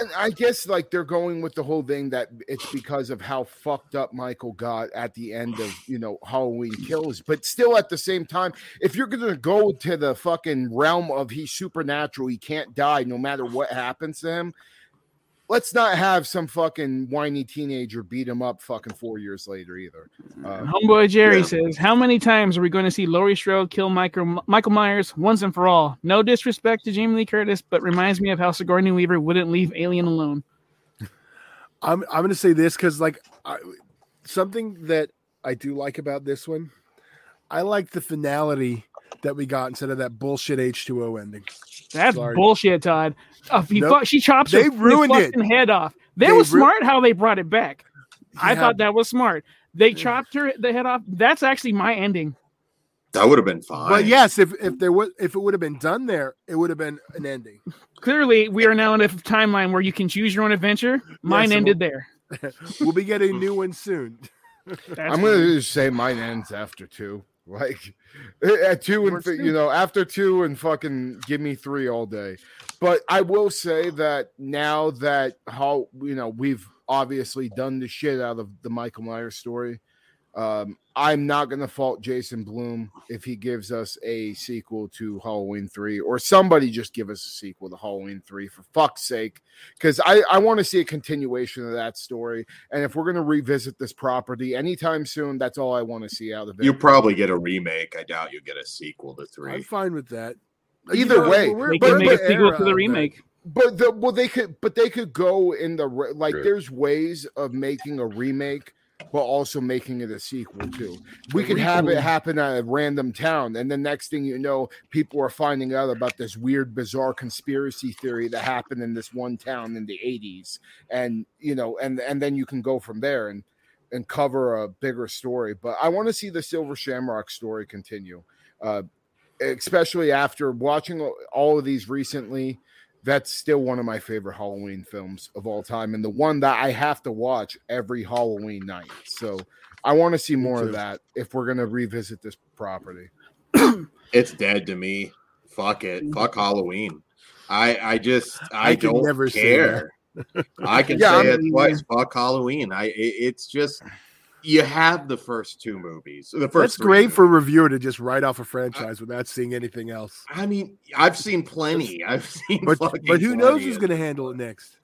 and I guess like they're going with the whole thing that it's because of how fucked up Michael got at the end of you know Halloween Kills, but still at the same time, if you're gonna go to the fucking realm of he's supernatural, he can't die no matter what happens to him. Let's not have some fucking whiny teenager beat him up fucking four years later either. Uh, Homeboy Jerry Yeah. says, "How many times are we going to see Laurie Strode kill Michael Michael Myers once and for all? No disrespect to Jamie Lee Curtis, but reminds me of how Sigourney Weaver wouldn't leave Alien alone." I'm I'm gonna say this because like I, something that I do like about this one, I like the finality that we got instead of that bullshit H2O ending. That's Sorry. bullshit, Todd. Uh, he Nope. fu- she chops They her ruined it. fucking head off. That They was ru- smart how they brought it back. I thought that was smart. They chopped her the head off. That's actually my ending. That would have been fine. But yes, if if there was if it would have been done there, it would have been an ending. Clearly, we are now in a timeline where you can choose your own adventure. Mine Yes, ended there. We'll be getting new ones soon. That's I'm gonna say mine ends after two. Like at two and you know after two and fucking give me three all day. But I will say that now that how you know we've obviously done the shit out of the Michael Myers story, um, I'm not gonna fault Jason Blum if he gives us a sequel to Halloween three or somebody just give us a sequel to Halloween three for fuck's sake, because I I want to see a continuation of that story. And if we're going to revisit this property anytime soon, that's all I want to see out of it. you probably get a remake. I doubt you'll get a sequel to 3. I'm fine with that. Either way, we're- They but- can make a the sequel to the of that. remake. but the well, they could, but they could go in the like. True. There's ways of making a remake but also making it a sequel too. We could have it happen at a random town, and the next thing you know, people are finding out about this weird, bizarre conspiracy theory that happened in this one town in the '80s, and you know, and and then you can go from there and and cover a bigger story. But I want to see the Silver Shamrock story continue, uh, especially after watching all of these recently. That's still one of my favorite Halloween films of all time, and the one that I have to watch every Halloween night. So I want to see more of that if we're gonna revisit this property. It's dead to me. Fuck it. Mm. Fuck Halloween. I I just I, I can don't never say care. I can Yeah, say I'm- it twice. Fuck Halloween. I it, it's just you have the first two movies. The first That's great movies. for a reviewer to just write off a franchise without seeing anything else. I mean, I've seen plenty. I've seen, But but who knows who's going to handle it next?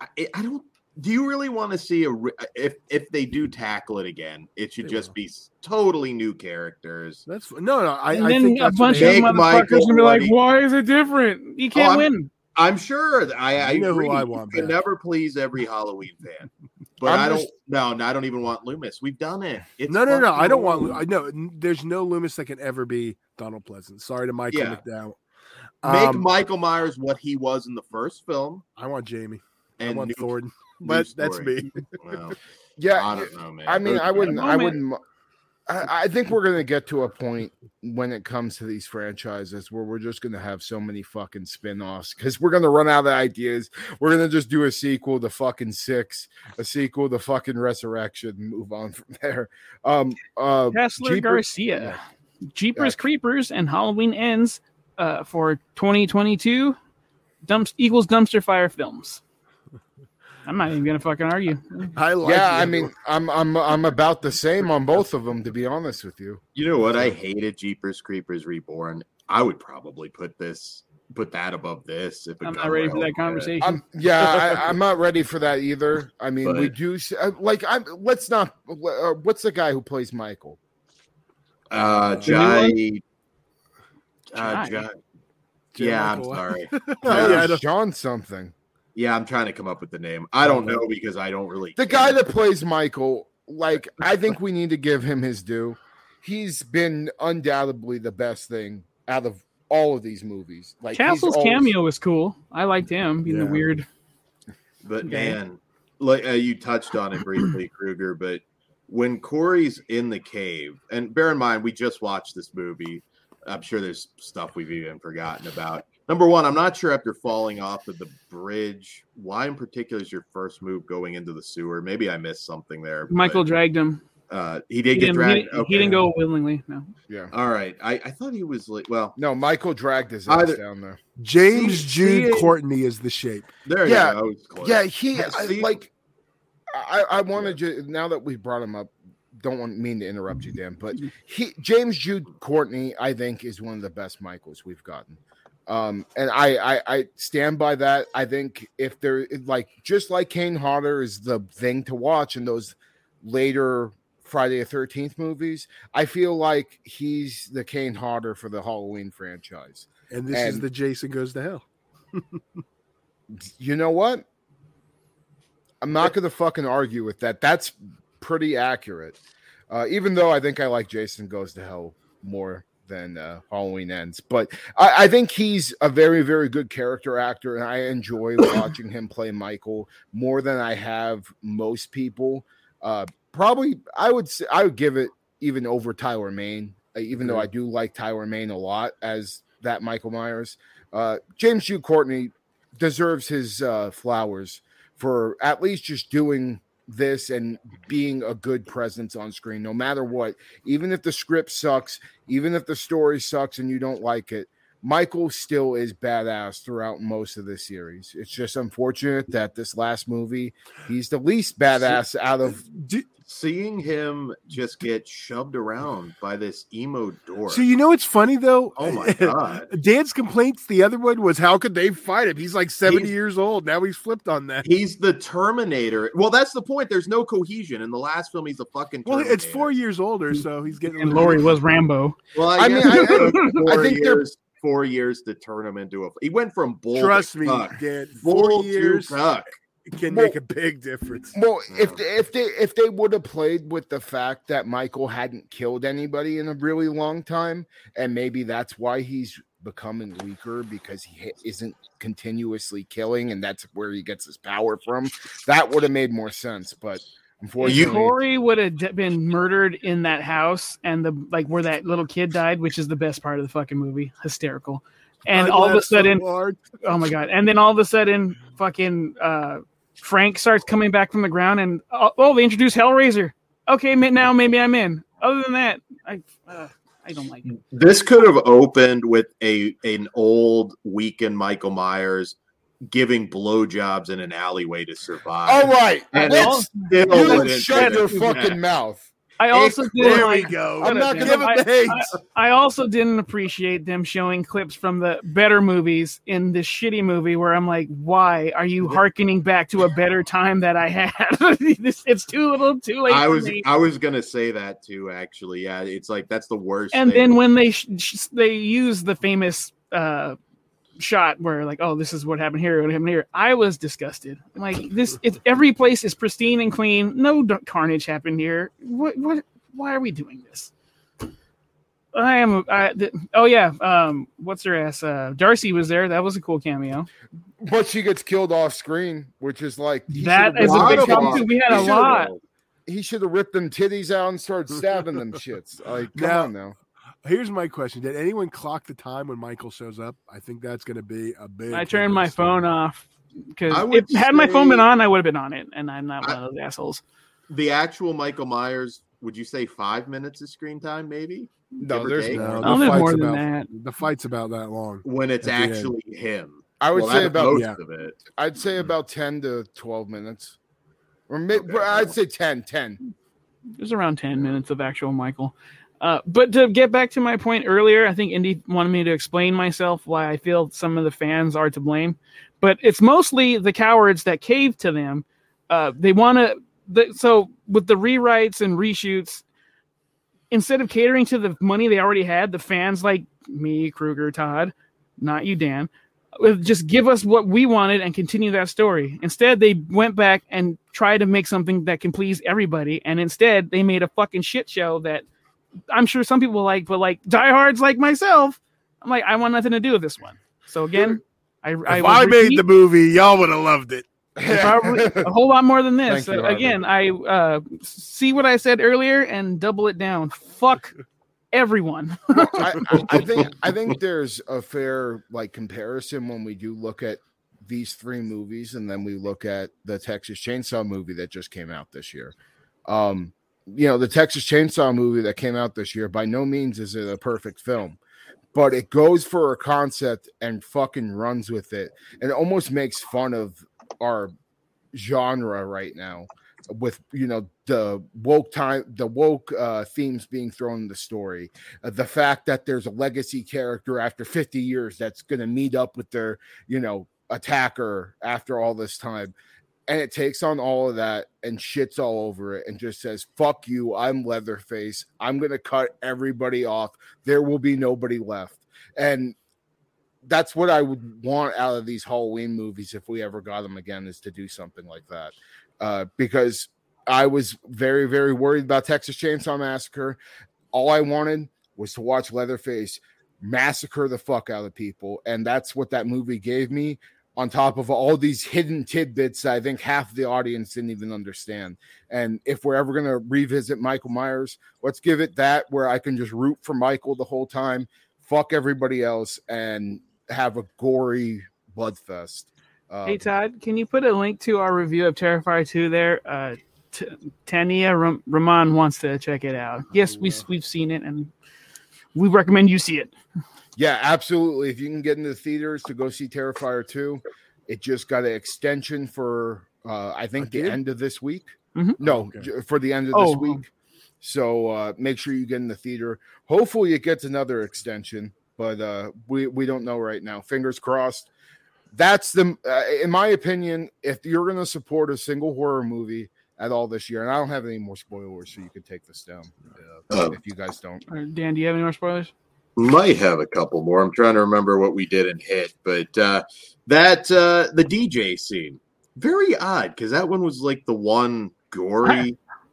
I, I don't. Do you really want to see a if if they do tackle it again? It should They just will. be totally new characters. That's no, no. I, and I then think a bunch of motherfuckers Michael gonna be like, "Why is it different? You oh, can't I'm- win." I'm sure. I, I You know who agree. I You want can never please every Halloween fan, but I'm I don't. just- No, no, I don't even want Loomis. We've done it. It's no, no, no. I don't want. old. I know there's no Loomis that can ever be Donald Pleasence. Sorry to Michael Yeah. McDowell. Make Um, Michael Myers what he was in the first film, I want Jamie. I want new, Thornton. new But that's me. Well, Yeah, I don't know, man. I mean, Those- I wouldn't. I wouldn't. I, I think we're gonna get to a point when it comes to these franchises where we're just gonna have so many fucking spin-offs because we're gonna run out of ideas. We're gonna just do a sequel to fucking six, a sequel to fucking Resurrection, move on from there. Um, uh, Kessler Jeepers- Garcia, Jeepers Creepers, and Halloween ends uh, for 2022. Dumps equals dumpster fire films. I'm not even gonna fucking argue. I like. yeah, the I mean. I'm I'm I'm about the same on both of them, to be honest with you. You know what? I hated Jeepers Creepers Reborn. I would probably put this, put that above this. If I'm not ready for that conversation. I'm yeah, I, I'm not ready for that either. I mean, we do uh, like I'm. Let's not. Uh, what's the guy who plays Michael? Uh, The Jai. Uh, Jai. Jai. Yeah, I'm sorry. Yeah, John something. Yeah, I'm trying to come up with the name. I don't know because I don't really. The guy that plays Michael, like I think we need to give him his due. He's been undoubtedly the best thing out of all of these movies. Like Castle's always- cameo was cool. I liked him being the weird. But Okay. man, like uh, you touched on it briefly, Kruger. But when Corey's in the cave, and bear in mind, we just watched this movie. I'm sure there's stuff we've even forgotten about. Number one, I'm not sure after falling off of the bridge, why in particular is your first move going into the sewer? Maybe I missed something there. but, Michael dragged him. uh, he did He get didn't, he, dragged. he didn't go willingly. No. Yeah. All right, I, I thought he was like, well, No, Michael dragged his ass Either- down there. James See- Jude see- Courtney is the shape. there Yeah, you go. It's. Yeah, he Yeah, I, see- like. I I wanted to now that we brought him up. Don't want mean to interrupt you, Dan, but he James Jude Courtney, I think, is one of the best Michaels we've gotten. Um, and I, I I stand by that. I think if there like just like Kane Hodder is the thing to watch in those later Friday the Thirteenth movies, I feel like he's the Kane Hodder for the Halloween franchise. And this is the Jason Goes to Hell. You know what? I'm not going to fucking argue with that. That's pretty accurate. Uh, even though I think I like Jason Goes to Hell more than uh, Halloween Ends, but I, I think he's a very, very good character actor, and I enjoy watching him play Michael more than I have most people. Uh, probably, I would say I would give it even over Tyler Mane, uh, even though I do like Tyler Mane a lot as that Michael Myers. Uh, James Jude Courtney deserves his uh, flowers for at least just doing this and being a good presence on screen, no matter what. Even if the script sucks, even if the story sucks and you don't like it, Michael still is badass throughout most of the series. It's just unfortunate that this last movie, he's the least badass out of. Do, Seeing him just get shoved around by this emo door. so you know it's funny though? oh my god. Dan's complaints the other one was how could they fight him? He's like 70 He's- years old. Now he's flipped on that. He's the Terminator. Well, that's the point. There's no cohesion. In the last film, he's a fucking Well, it's four years older, so he's getting And Laurie was Rambo. Well, I, I mean, I- it took I four think they're- years, four years to turn him into a. He went from bull. Trust to me, cuck. Dan. bull Four years. to cuck. Can Well- make a big difference. Well, if they, if they if they would have played with the fact that Michael hadn't killed anybody in a really long time, and maybe that's why he's becoming weaker because he isn't continuously killing, and that's where he gets his power from. That would have made more sense. But unfortunately, Corey would have d- been murdered in that house, and the like where that little kid died, which is the best part of the fucking movie. Hysterical. And I all of a laughed so sudden, oh my god! And then all of a sudden, fucking uh, Frank starts coming back from the ground, and oh, oh, they introduce Hellraiser. Okay, now maybe I'm in. Other than that, I uh, I don't like it. This could have opened with a an old weakened Michael Myers giving blowjobs in an alleyway to survive. all right, And let's still you shut your it. fucking mouth. I also didn't There we go. I'm not Give give gonna- him the hate. I also didn't appreciate them showing clips from the better movies in this shitty movie where I'm like, why are you hearkening back to a better time that I had? this, it's too little, too late. I for was me. I was gonna say that too. Actually, yeah, it's like that's the worst. and thing. then when they sh- sh- they use the famous uh, shot where like, oh, this is what happened here, what happened here. I was disgusted. Like this, it's every place is pristine and clean. No d- carnage happened here. What? What? Why are we doing this? I am. I, th- oh yeah. Um, what's her ass? Uh, Darcy was there. That was a cool cameo. But she gets killed off screen, which is like he That should've is a lot big problem We had a He should've- lot. he should have ripped them titties out and started stabbing them shits. Like, come Now- on now. Here's my question: Did anyone clock the time when Michael shows up? I think that's going to be a big. I turned my phone off because if had my phone been on, I would have been on it, and I'm not I- one of those assholes. the actual Michael Myers, would you say five minutes of screen time? Maybe No, there's take. No, the there's fight's more than about that. the fight's about that long. when it's At the end. actually him. I would Well, say about most Yeah. of it. I'd say mm. about 10 to 12 minutes. Or may, Okay. I'd say 10, 10. There's around 10 minutes of actual Michael. Uh, but to get back to my point earlier, I think Indy wanted me to explain myself why I feel some of the fans are to blame. But it's mostly the cowards that cave to them. Uh, they want to. The, so with the rewrites and reshoots, instead of catering to the money they already had, the fans like me, Kruger, Todd, not you, Dan, would just give us what we wanted and continue that story. Instead, they went back and tried to make something that can please everybody, and instead they made a fucking shit show that I'm sure some people like, but like diehards like myself, I'm like, I want nothing to do with this one. So again, I, If I, I, made repeat- the movie, y'all would have loved it. probably a whole lot more than this. Thank you, again, I uh, see what I said earlier and double it down. Fuck everyone. I, I, I think I think there's a fair like comparison when we do look at these three movies and then we look at the Texas Chainsaw movie that just came out this year. Um, you know, the Texas Chainsaw movie that came out this year by no means is it a perfect film, but it goes for a concept and fucking runs with it and almost makes fun of our genre right now with you know the woke time the woke uh themes being thrown in the story uh, the fact that there's a legacy character after 50 years that's going to meet up with their you know attacker after all this time and it takes on all of that and shits all over it and just says fuck you i'm leatherface i'm going to cut everybody off there will be nobody left and that's what i would want out of these halloween movies if we ever got them again is to do something like that uh, because I was very, very worried about Texas Chainsaw Massacre. All I wanted was to watch Leatherface massacre the fuck out of people, and that's what that movie gave me. On top of all these hidden tidbits, I think half the audience didn't even understand. And if we're ever gonna revisit Michael Myers, let's give it that where I can just root for Michael the whole time, fuck everybody else, and have a gory bloodfest. Um, hey Todd, can you put a link to our review of Terrifier 2 there? Uh, T- Tania Ram- Rahman wants to check it out. Yes, we we've seen it, and we recommend you see it. Yeah, absolutely. If you can get into the theaters to go see Terrifier 2, it just got an extension for uh I think the end of this week. Mhm. No, Okay. for the end of Oh, this week. So uh make sure you get in the theater. Hopefully it gets another extension, but uh we we don't know right now. Fingers crossed. That's the uh, in my opinion, if you're going to support a single horror movie at all this year, and I don't have any more spoilers, so you can take this down uh, Um, if you guys don't. Or, Dan, do you have any more spoilers? Might have a couple more. I'm trying to remember what we didn't hit, but uh, that uh, the DJ scene. very odd because that one was like the one gory.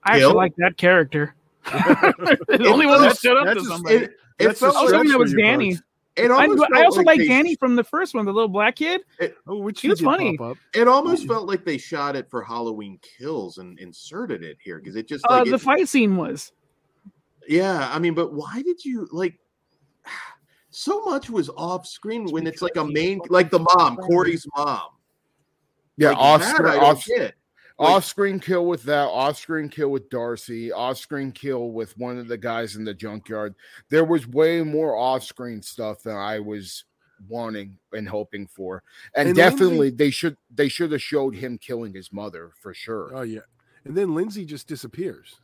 I actually Kill? like that character. the only one that That's- stood up to a- somebody. It, it felt I was stretch that was Danny. Pugs. it I, almost I felt also like like they- Danny from the first one, the little black kid. Oh, which He he was funny. It almost felt like they shot it for Halloween Kills and inserted it here because it just Uh, the it- fight scene was. yeah. I mean, but why did you like? So much was off screen when it's like a main, like the mom, Corey's mom. Yeah, Like, off screen. I Off, like, off screen kill with that, off screen kill with Darcy, off screen kill with one of the guys in the junkyard. There was way more off screen stuff than I was wanting and hoping for. And, And definitely Lindsay- they should they should have showed him killing his mother for sure. Oh yeah, and then Lindsay just disappears.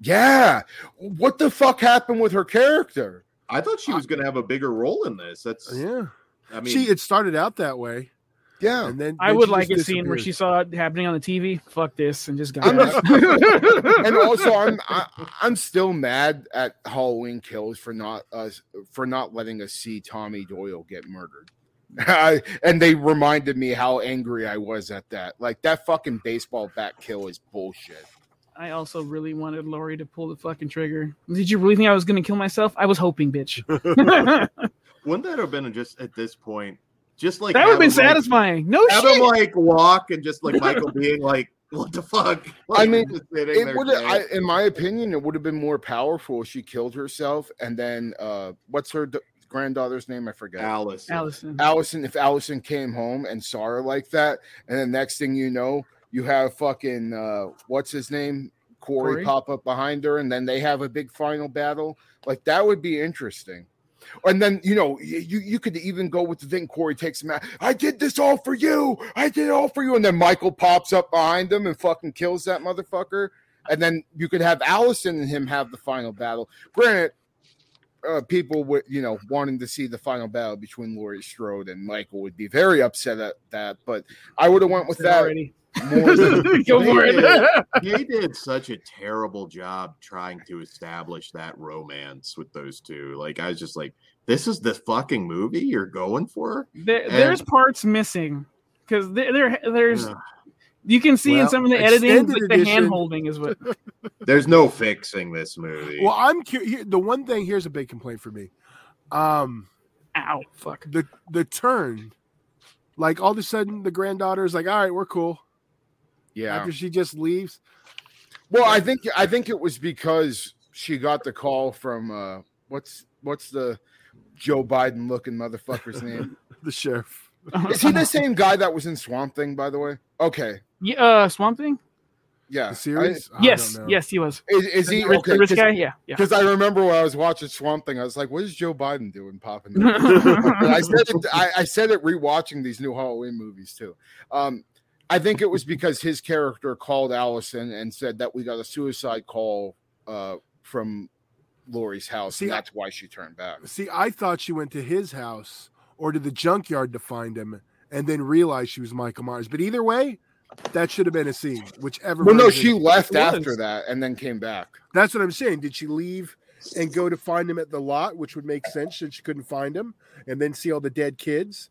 Yeah. What the fuck happened with her character? I thought she was going to have a bigger role in this. That's, Yeah, I mean, she it started out that way, Yeah. and then I then would like just a scene where she saw it happening on the TV. Fuck this, and just got I'm out. and also I'm I, I'm still mad at Halloween Kills for not uh, us for not letting us see Tommy Doyle get murdered. And they reminded me how angry I was at that. Like that fucking baseball bat kill is bullshit. I also really wanted Laurie to pull the fucking trigger. Did you really think I was going to kill myself? I was hoping, bitch. wouldn't that have been just at this point, just like that would have have been him, like- satisfying. No have him like walk and just like Michael being like, "What the fuck?" I mean, It would. I in my opinion it would have been more powerful if she killed herself and then uh what's her d- granddaughter's name I forget. Alice. Allison. Allison, if Allison came home and saw her like that, and then next thing you know, you have fucking uh what's his name? Corey, Corey? pop up behind her, and then they have a big final battle. Like that would be interesting. And then you know, you you could even go with the thing Corey takes him out. I did this all for you. I did it all for you. And then Michael pops up behind him and fucking kills that motherfucker. And then you could have Allison and him have the final battle. Granted, uh, people would, you know, wanting to see the final battle between Laurie Strode and Michael would be very upset at that. But I would have went with that already. More than Go for it. They did such a terrible job trying to establish that romance with those two. Like I was just like, "This is the fucking movie you're going for." there, there's parts missing because there, there there's Ugh. you can see in some of the editing extended like the edition- hand holding is what There's no fixing this movie. Well, I'm curious. The one thing here's a big complaint for me. Um, ow fuck the the turn, like all of a sudden the granddaughter is like, "All right, we're cool." Yeah. After she just leaves, Well, I think I think it was because she got the call from uh what's what's the Joe Biden looking motherfucker's name? the sheriff. Is he the same guy that was in Swamp Thing, by the way? Okay. yeah, uh swamp thing Yeah. The series. I yes don't know. yes he was is, is he the rich, okay? rich guy yeah yeah Because I remember when I was watching Swamp Thing, I was like, "What is Joe Biden doing popping?" in?" I said it. I, I said it rewatching these new Halloween movies too. Um, I think it was because his character called Allison and said that we got a suicide call uh, from Laurie's house, See, and that's why she turned back. See, I thought she went to his house or to the junkyard to find him, and then realized she was Michael Myers. But either way, that should have been a scene. Whichever. Well, no, she left after that and then came back. That's what I'm saying. Did she leave and go to find him at the lot, which would make sense since she couldn't find him, and then see all the dead kids,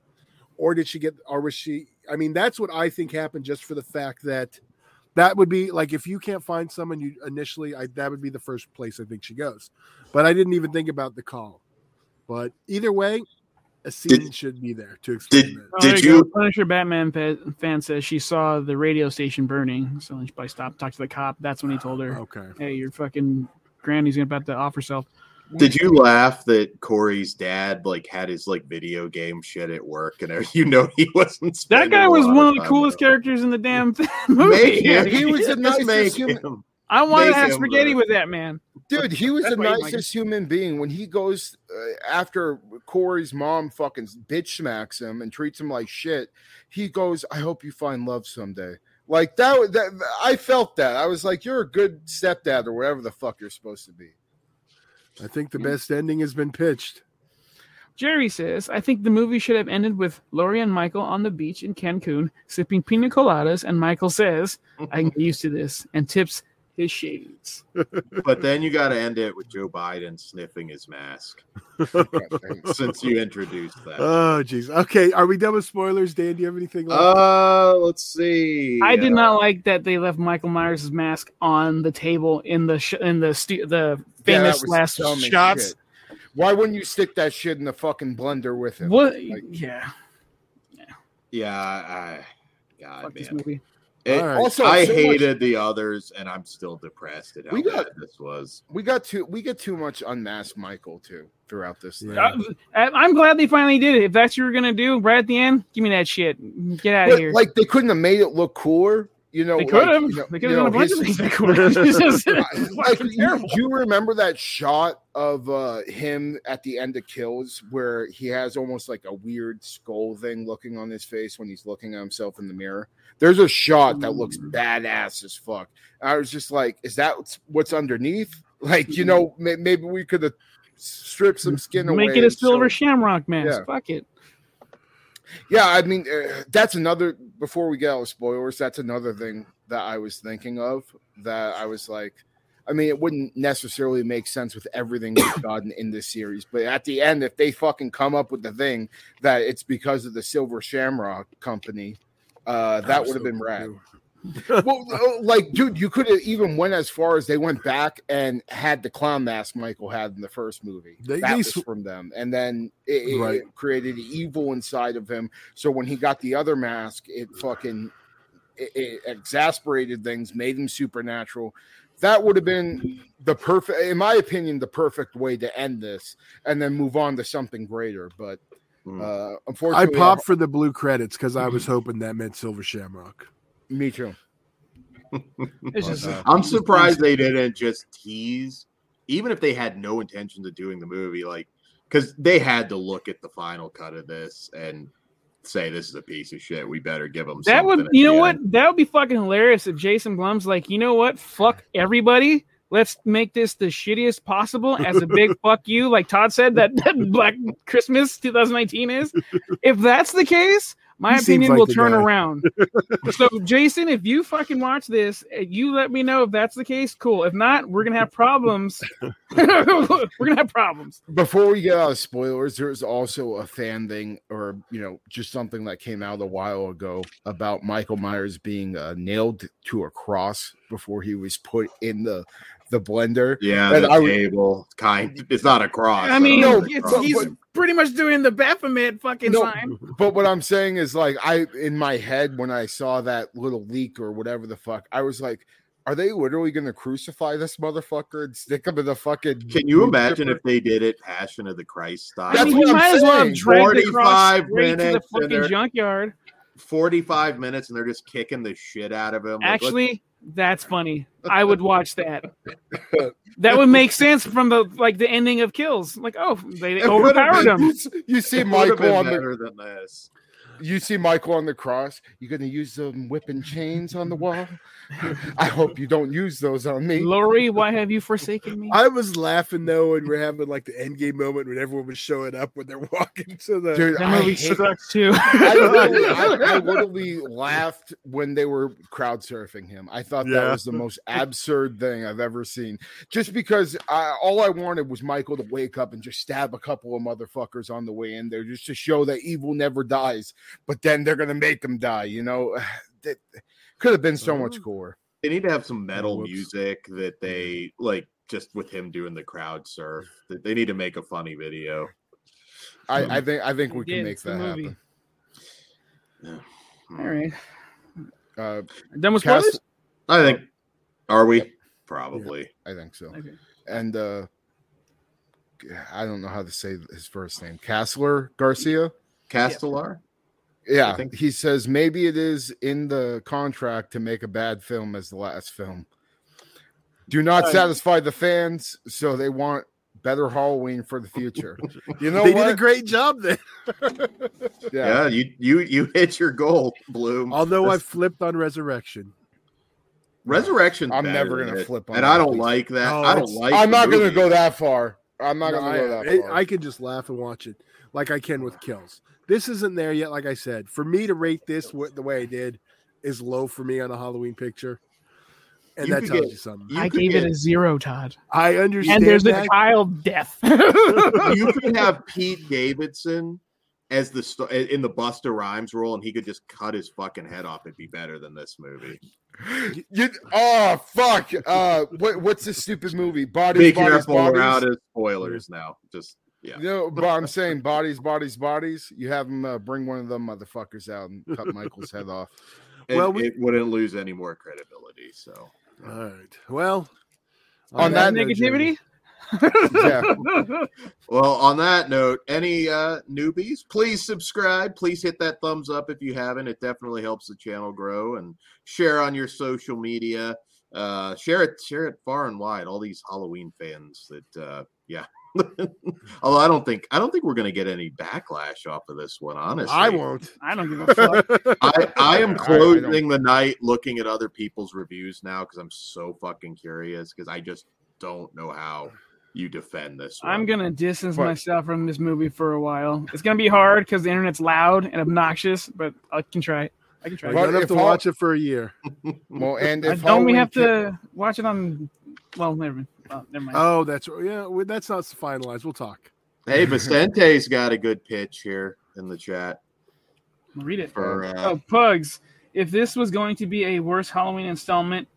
or did she get, or was she? I mean, that's what I think happened, just for the fact that that would be like if you can't find someone, you initially, I, that would be the first place I think she goes. But I didn't even think about the call. But either way, a scene should be there to explain Did- that. Oh, there Did go. you- Punisher Batman fa- fan says she saw the radio station burning, so she probably stopped, talked to the cop. That's when he told her, Okay. "Hey, your fucking granny's about to off herself." Did you laugh that Corey's dad like had his like video game shit at work and you know he wasn't? That guy was one of the coolest with characters in the damn movie. Make him. He was the Just nicest make human- him. I want to Make have spaghetti the- with that man. Dude, he was That's the why he nicest human being. When he goes uh, after Corey's mom fucking bitch smacks him and treats him like shit, he goes, "I hope you find love someday." Like that, that I felt that. I was like, "You're a good stepdad or whatever the fuck you're supposed to be." I think the best ending has been pitched. Jerry says, I think the movie should have ended with Laurie and Michael on the beach in Cancun sipping pina coladas, and Michael says, I can get used to this, and tips his shades. But then you got to end it with Joe Biden sniffing his mask. Since you introduced that. Oh, jeez. Okay, are we done with spoilers? Dan, do you have anything left? Uh, let's see. I did Uh, not like that they left Michael Myers' mask on the table in the sh- in the stu- the famous was last dumb shots. shit. Why wouldn't you stick that shit in the fucking blender with him? What? Like- yeah, Yeah, I. God, fuck this man. movie. It- All right. Also, I so much- hated the others, and I'm still depressed at how We got- bad this was. we got too we get too much unmasked Michael too throughout this. Yeah. Uh, I- I'm glad they finally did it. If that's what you're gonna do, right at the end, give me that shit. Get out of here. like they couldn't have made it look cooler. You know, they could have. you know- they could have done a bunch his- of things. They could have. Like you, do you remember that shot of uh him at the end of kills where he has almost like a weird skull thing looking on his face when he's looking at himself in the mirror there's a shot that looks badass as fuck i was just like is that what's- underneath like you know may, maybe we could have stripped some skin away Make it a silver showed- shamrock mask. Yeah. Fuck it. Yeah i mean uh, that's another before we get out of spoilers that's another thing that i was thinking of that i was like i mean it wouldn't necessarily make sense with everything we've gotten in this series but at the end if they fucking come up with the thing that it's because of the silver shamrock company uh that would have been rad well, like, dude, you could have even went as far as they went back and had the clown mask Michael had in the first movie. They- that they was sw- from them, and then it, it- Right. it created evil inside of him. So when he got the other mask, it fucking it, it exasperated things, made him supernatural. That would have been the perfect, in my opinion, the perfect way to end this, and then move on to something greater. But Hmm. uh, I unfortunately, popped for the blue credits because I was hoping that meant Silver Shamrock. Me too. Just, Uh, I'm surprised they didn't just tease, even if they had no intentions of doing the movie, like because they had to look at the final cut of this and say this is a piece of shit. We better give them that would you know the what end. that would be fucking hilarious if Jason Blum's like you know what fuck everybody let's make this the shittiest possible as a big fuck you like Todd said that, that Black Christmas 2019 is if that's the case my He opinion like will turn guy. around so Jason if you fucking watch this uh, you let me know if that's the case cool if not we're gonna have problems we're gonna have problems Before we get out of spoilers, there's also a fan thing, or you know, just something that came out a while ago about Michael Myers being uh, nailed to a cross before he was put in the the blender. Yeah, And the I table kind. It's not a cross. I mean don't no, it's it's, cross. he's but- pretty much doing the Baphomet fucking No, sign But what I'm saying is, like, I in my head when I saw that little leak or whatever the fuck, I was like, are they literally going to crucify this motherfucker and stick him in the fucking? Can you imagine if they did it Passion of the Christ style? I That's mean, what you I'm might as well have saying. dragged the 45 straight to the minutes and fucking they're- junkyard. 45 minutes and they're just kicking the shit out of him. Like, let's- Actually, that's funny. I would watch that. That would make sense from the like the ending of Kills. Like, oh, they It would've overpowered been- him. You see it Michael on the better than this. You see Michael on the cross. You're gonna use them whipping chains on the wall. I hope you don't use those on me. Laurie, why have you forsaken me? I was laughing though, and we're having like the end game moment when everyone was showing up when they're walking to the. Dude, That I, movie hate- sucks too. I, literally, I, I literally laughed when they were crowd surfing him. I thought that was the most absurd thing I've ever seen. Just because I, all I wanted was Michael to wake up and just stab a couple of motherfuckers on the way in there, just to show that evil never dies. But then they're gonna make him die. You know, that could have been so much Oh. cooler. They need to have some metal whoops. music that they like just with him doing the crowd surf. That They need to make a funny video. I, I think I think we can did. make that movie. happen. All right, Uh, done with Cass- spoilers. I think. Are we? Probably. I think so. Okay. And uh I don't know how to say his first name. Castler Garcia. Castellar? Yeah, think- he says maybe it is in the contract to make a bad film as the last film. Do not Uh, satisfy the fans, so they want better Halloween for the future. You know they what? did a great job there. yeah. Yeah, you you you hit your goal, Blum. Although I flipped on Resurrection. Resurrection. I'm never gonna flip on and that I don't piece. like that. Oh, I don't it's- like. I'm the not going to go that far. I'm not No, going to go that I- far. I can just laugh and watch it like I can with kills. This isn't there yet. Like I said, for me to rate this what the way I did is low for me on a Halloween picture. and You that tells get- you something. You I could gave get- it a zero, Todd. I understand. And there's a child death. you could have Pete Davidson as the st- in the Busta Rhymes role, and he could just cut his fucking head off. It'd be better than this movie. You, oh fuck! Uh, what, what's this stupid movie? Bodies, Be bodies, careful, we're out of spoilers now. Just yeah. No, but I'm saying bodies, bodies, bodies. You have them uh, bring one of them motherfuckers out and cut Michael's head off. And Well, we- it wouldn't lose any more credibility. So All right. Well, On that note, Jimmy, Negativity? Yeah. Well, on that note, any uh, newbies, please subscribe. Please hit that thumbs up if you haven't. It definitely helps the channel grow and share on your social media. Uh, share it, share it far and wide. All these Halloween fans that, uh, yeah. Although I don't think I don't think we're going to get any backlash off of this one. Honestly, I won't. I don't give a fuck. I, I am I- I closing the night looking at other people's reviews now because I'm so fucking curious because I just don't know how you defend this. One. I'm gonna distance But- myself from this movie for a while. It's gonna be hard because the internet's loud and obnoxious, but I can try. I can try. I But don't have to Hall- watch it for a year. Well, and if don't we have Ki- to watch it on? Well, never mind. Oh, never mind. Oh, that's yeah. well, That's not finalized. We'll talk. Hey, Vicente's got a good pitch here in the chat. Read it. For uh, Oh, Pugs. If this was going to be a worse Halloween installment,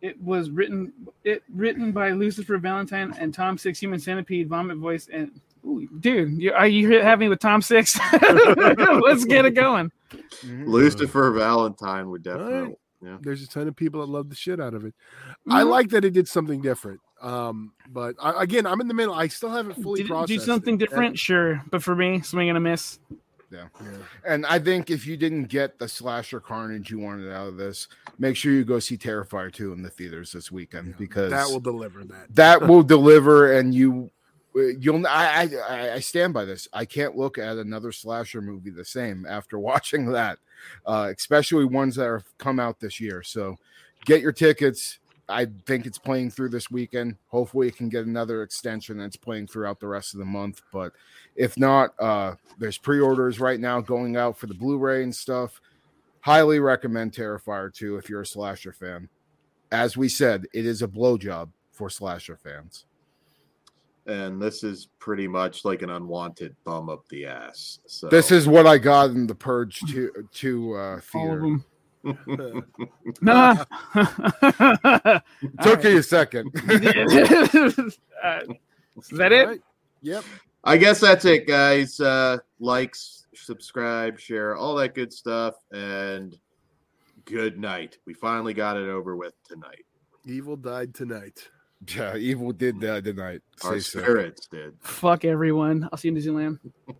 it was written it written by Lucifer Valentine and Tom Six Human Centipede Vomit Voice and ooh, dude, you, are you have me with Tom Six? Let's get it going. Lucifer Valentine would definitely. There's a ton of people that love the shit out of it. I Mhm. like that it did something different. Um, but I, again, I'm in the middle. I still haven't fully Did it processed do something it. different, sure, but for me, swing and a miss. Yeah. And I think if you didn't get the slasher carnage you wanted out of this, make sure you go see Terrifier 2 in the theaters this weekend because That will deliver that. that will deliver and you you'll I, I I stand by this. I can't look at another slasher movie the same after watching that, uh, especially ones that have come out this year. So get your tickets. I think it's playing through this weekend. Hopefully, it can get another extension that's playing throughout the rest of the month. But if not, uh, there's pre-orders right now going out for the Blu-ray and stuff. Highly recommend Terrifier 2 if you're a slasher fan. As we said, it is a blowjob for slasher fans. And this is pretty much like an unwanted thumb up the ass. So This is what I got in the Purge to to uh, All of theater. them. Nah. Took you a second. uh, is that it? All right. Yep. I guess that's it, guys. Uh, likes, subscribe, share, all that good stuff, and good night. We finally got it over with tonight. Evil died tonight. Yeah, evil did that tonight. Our Say so. spirits did. Fuck everyone. I'll see you in Disneyland.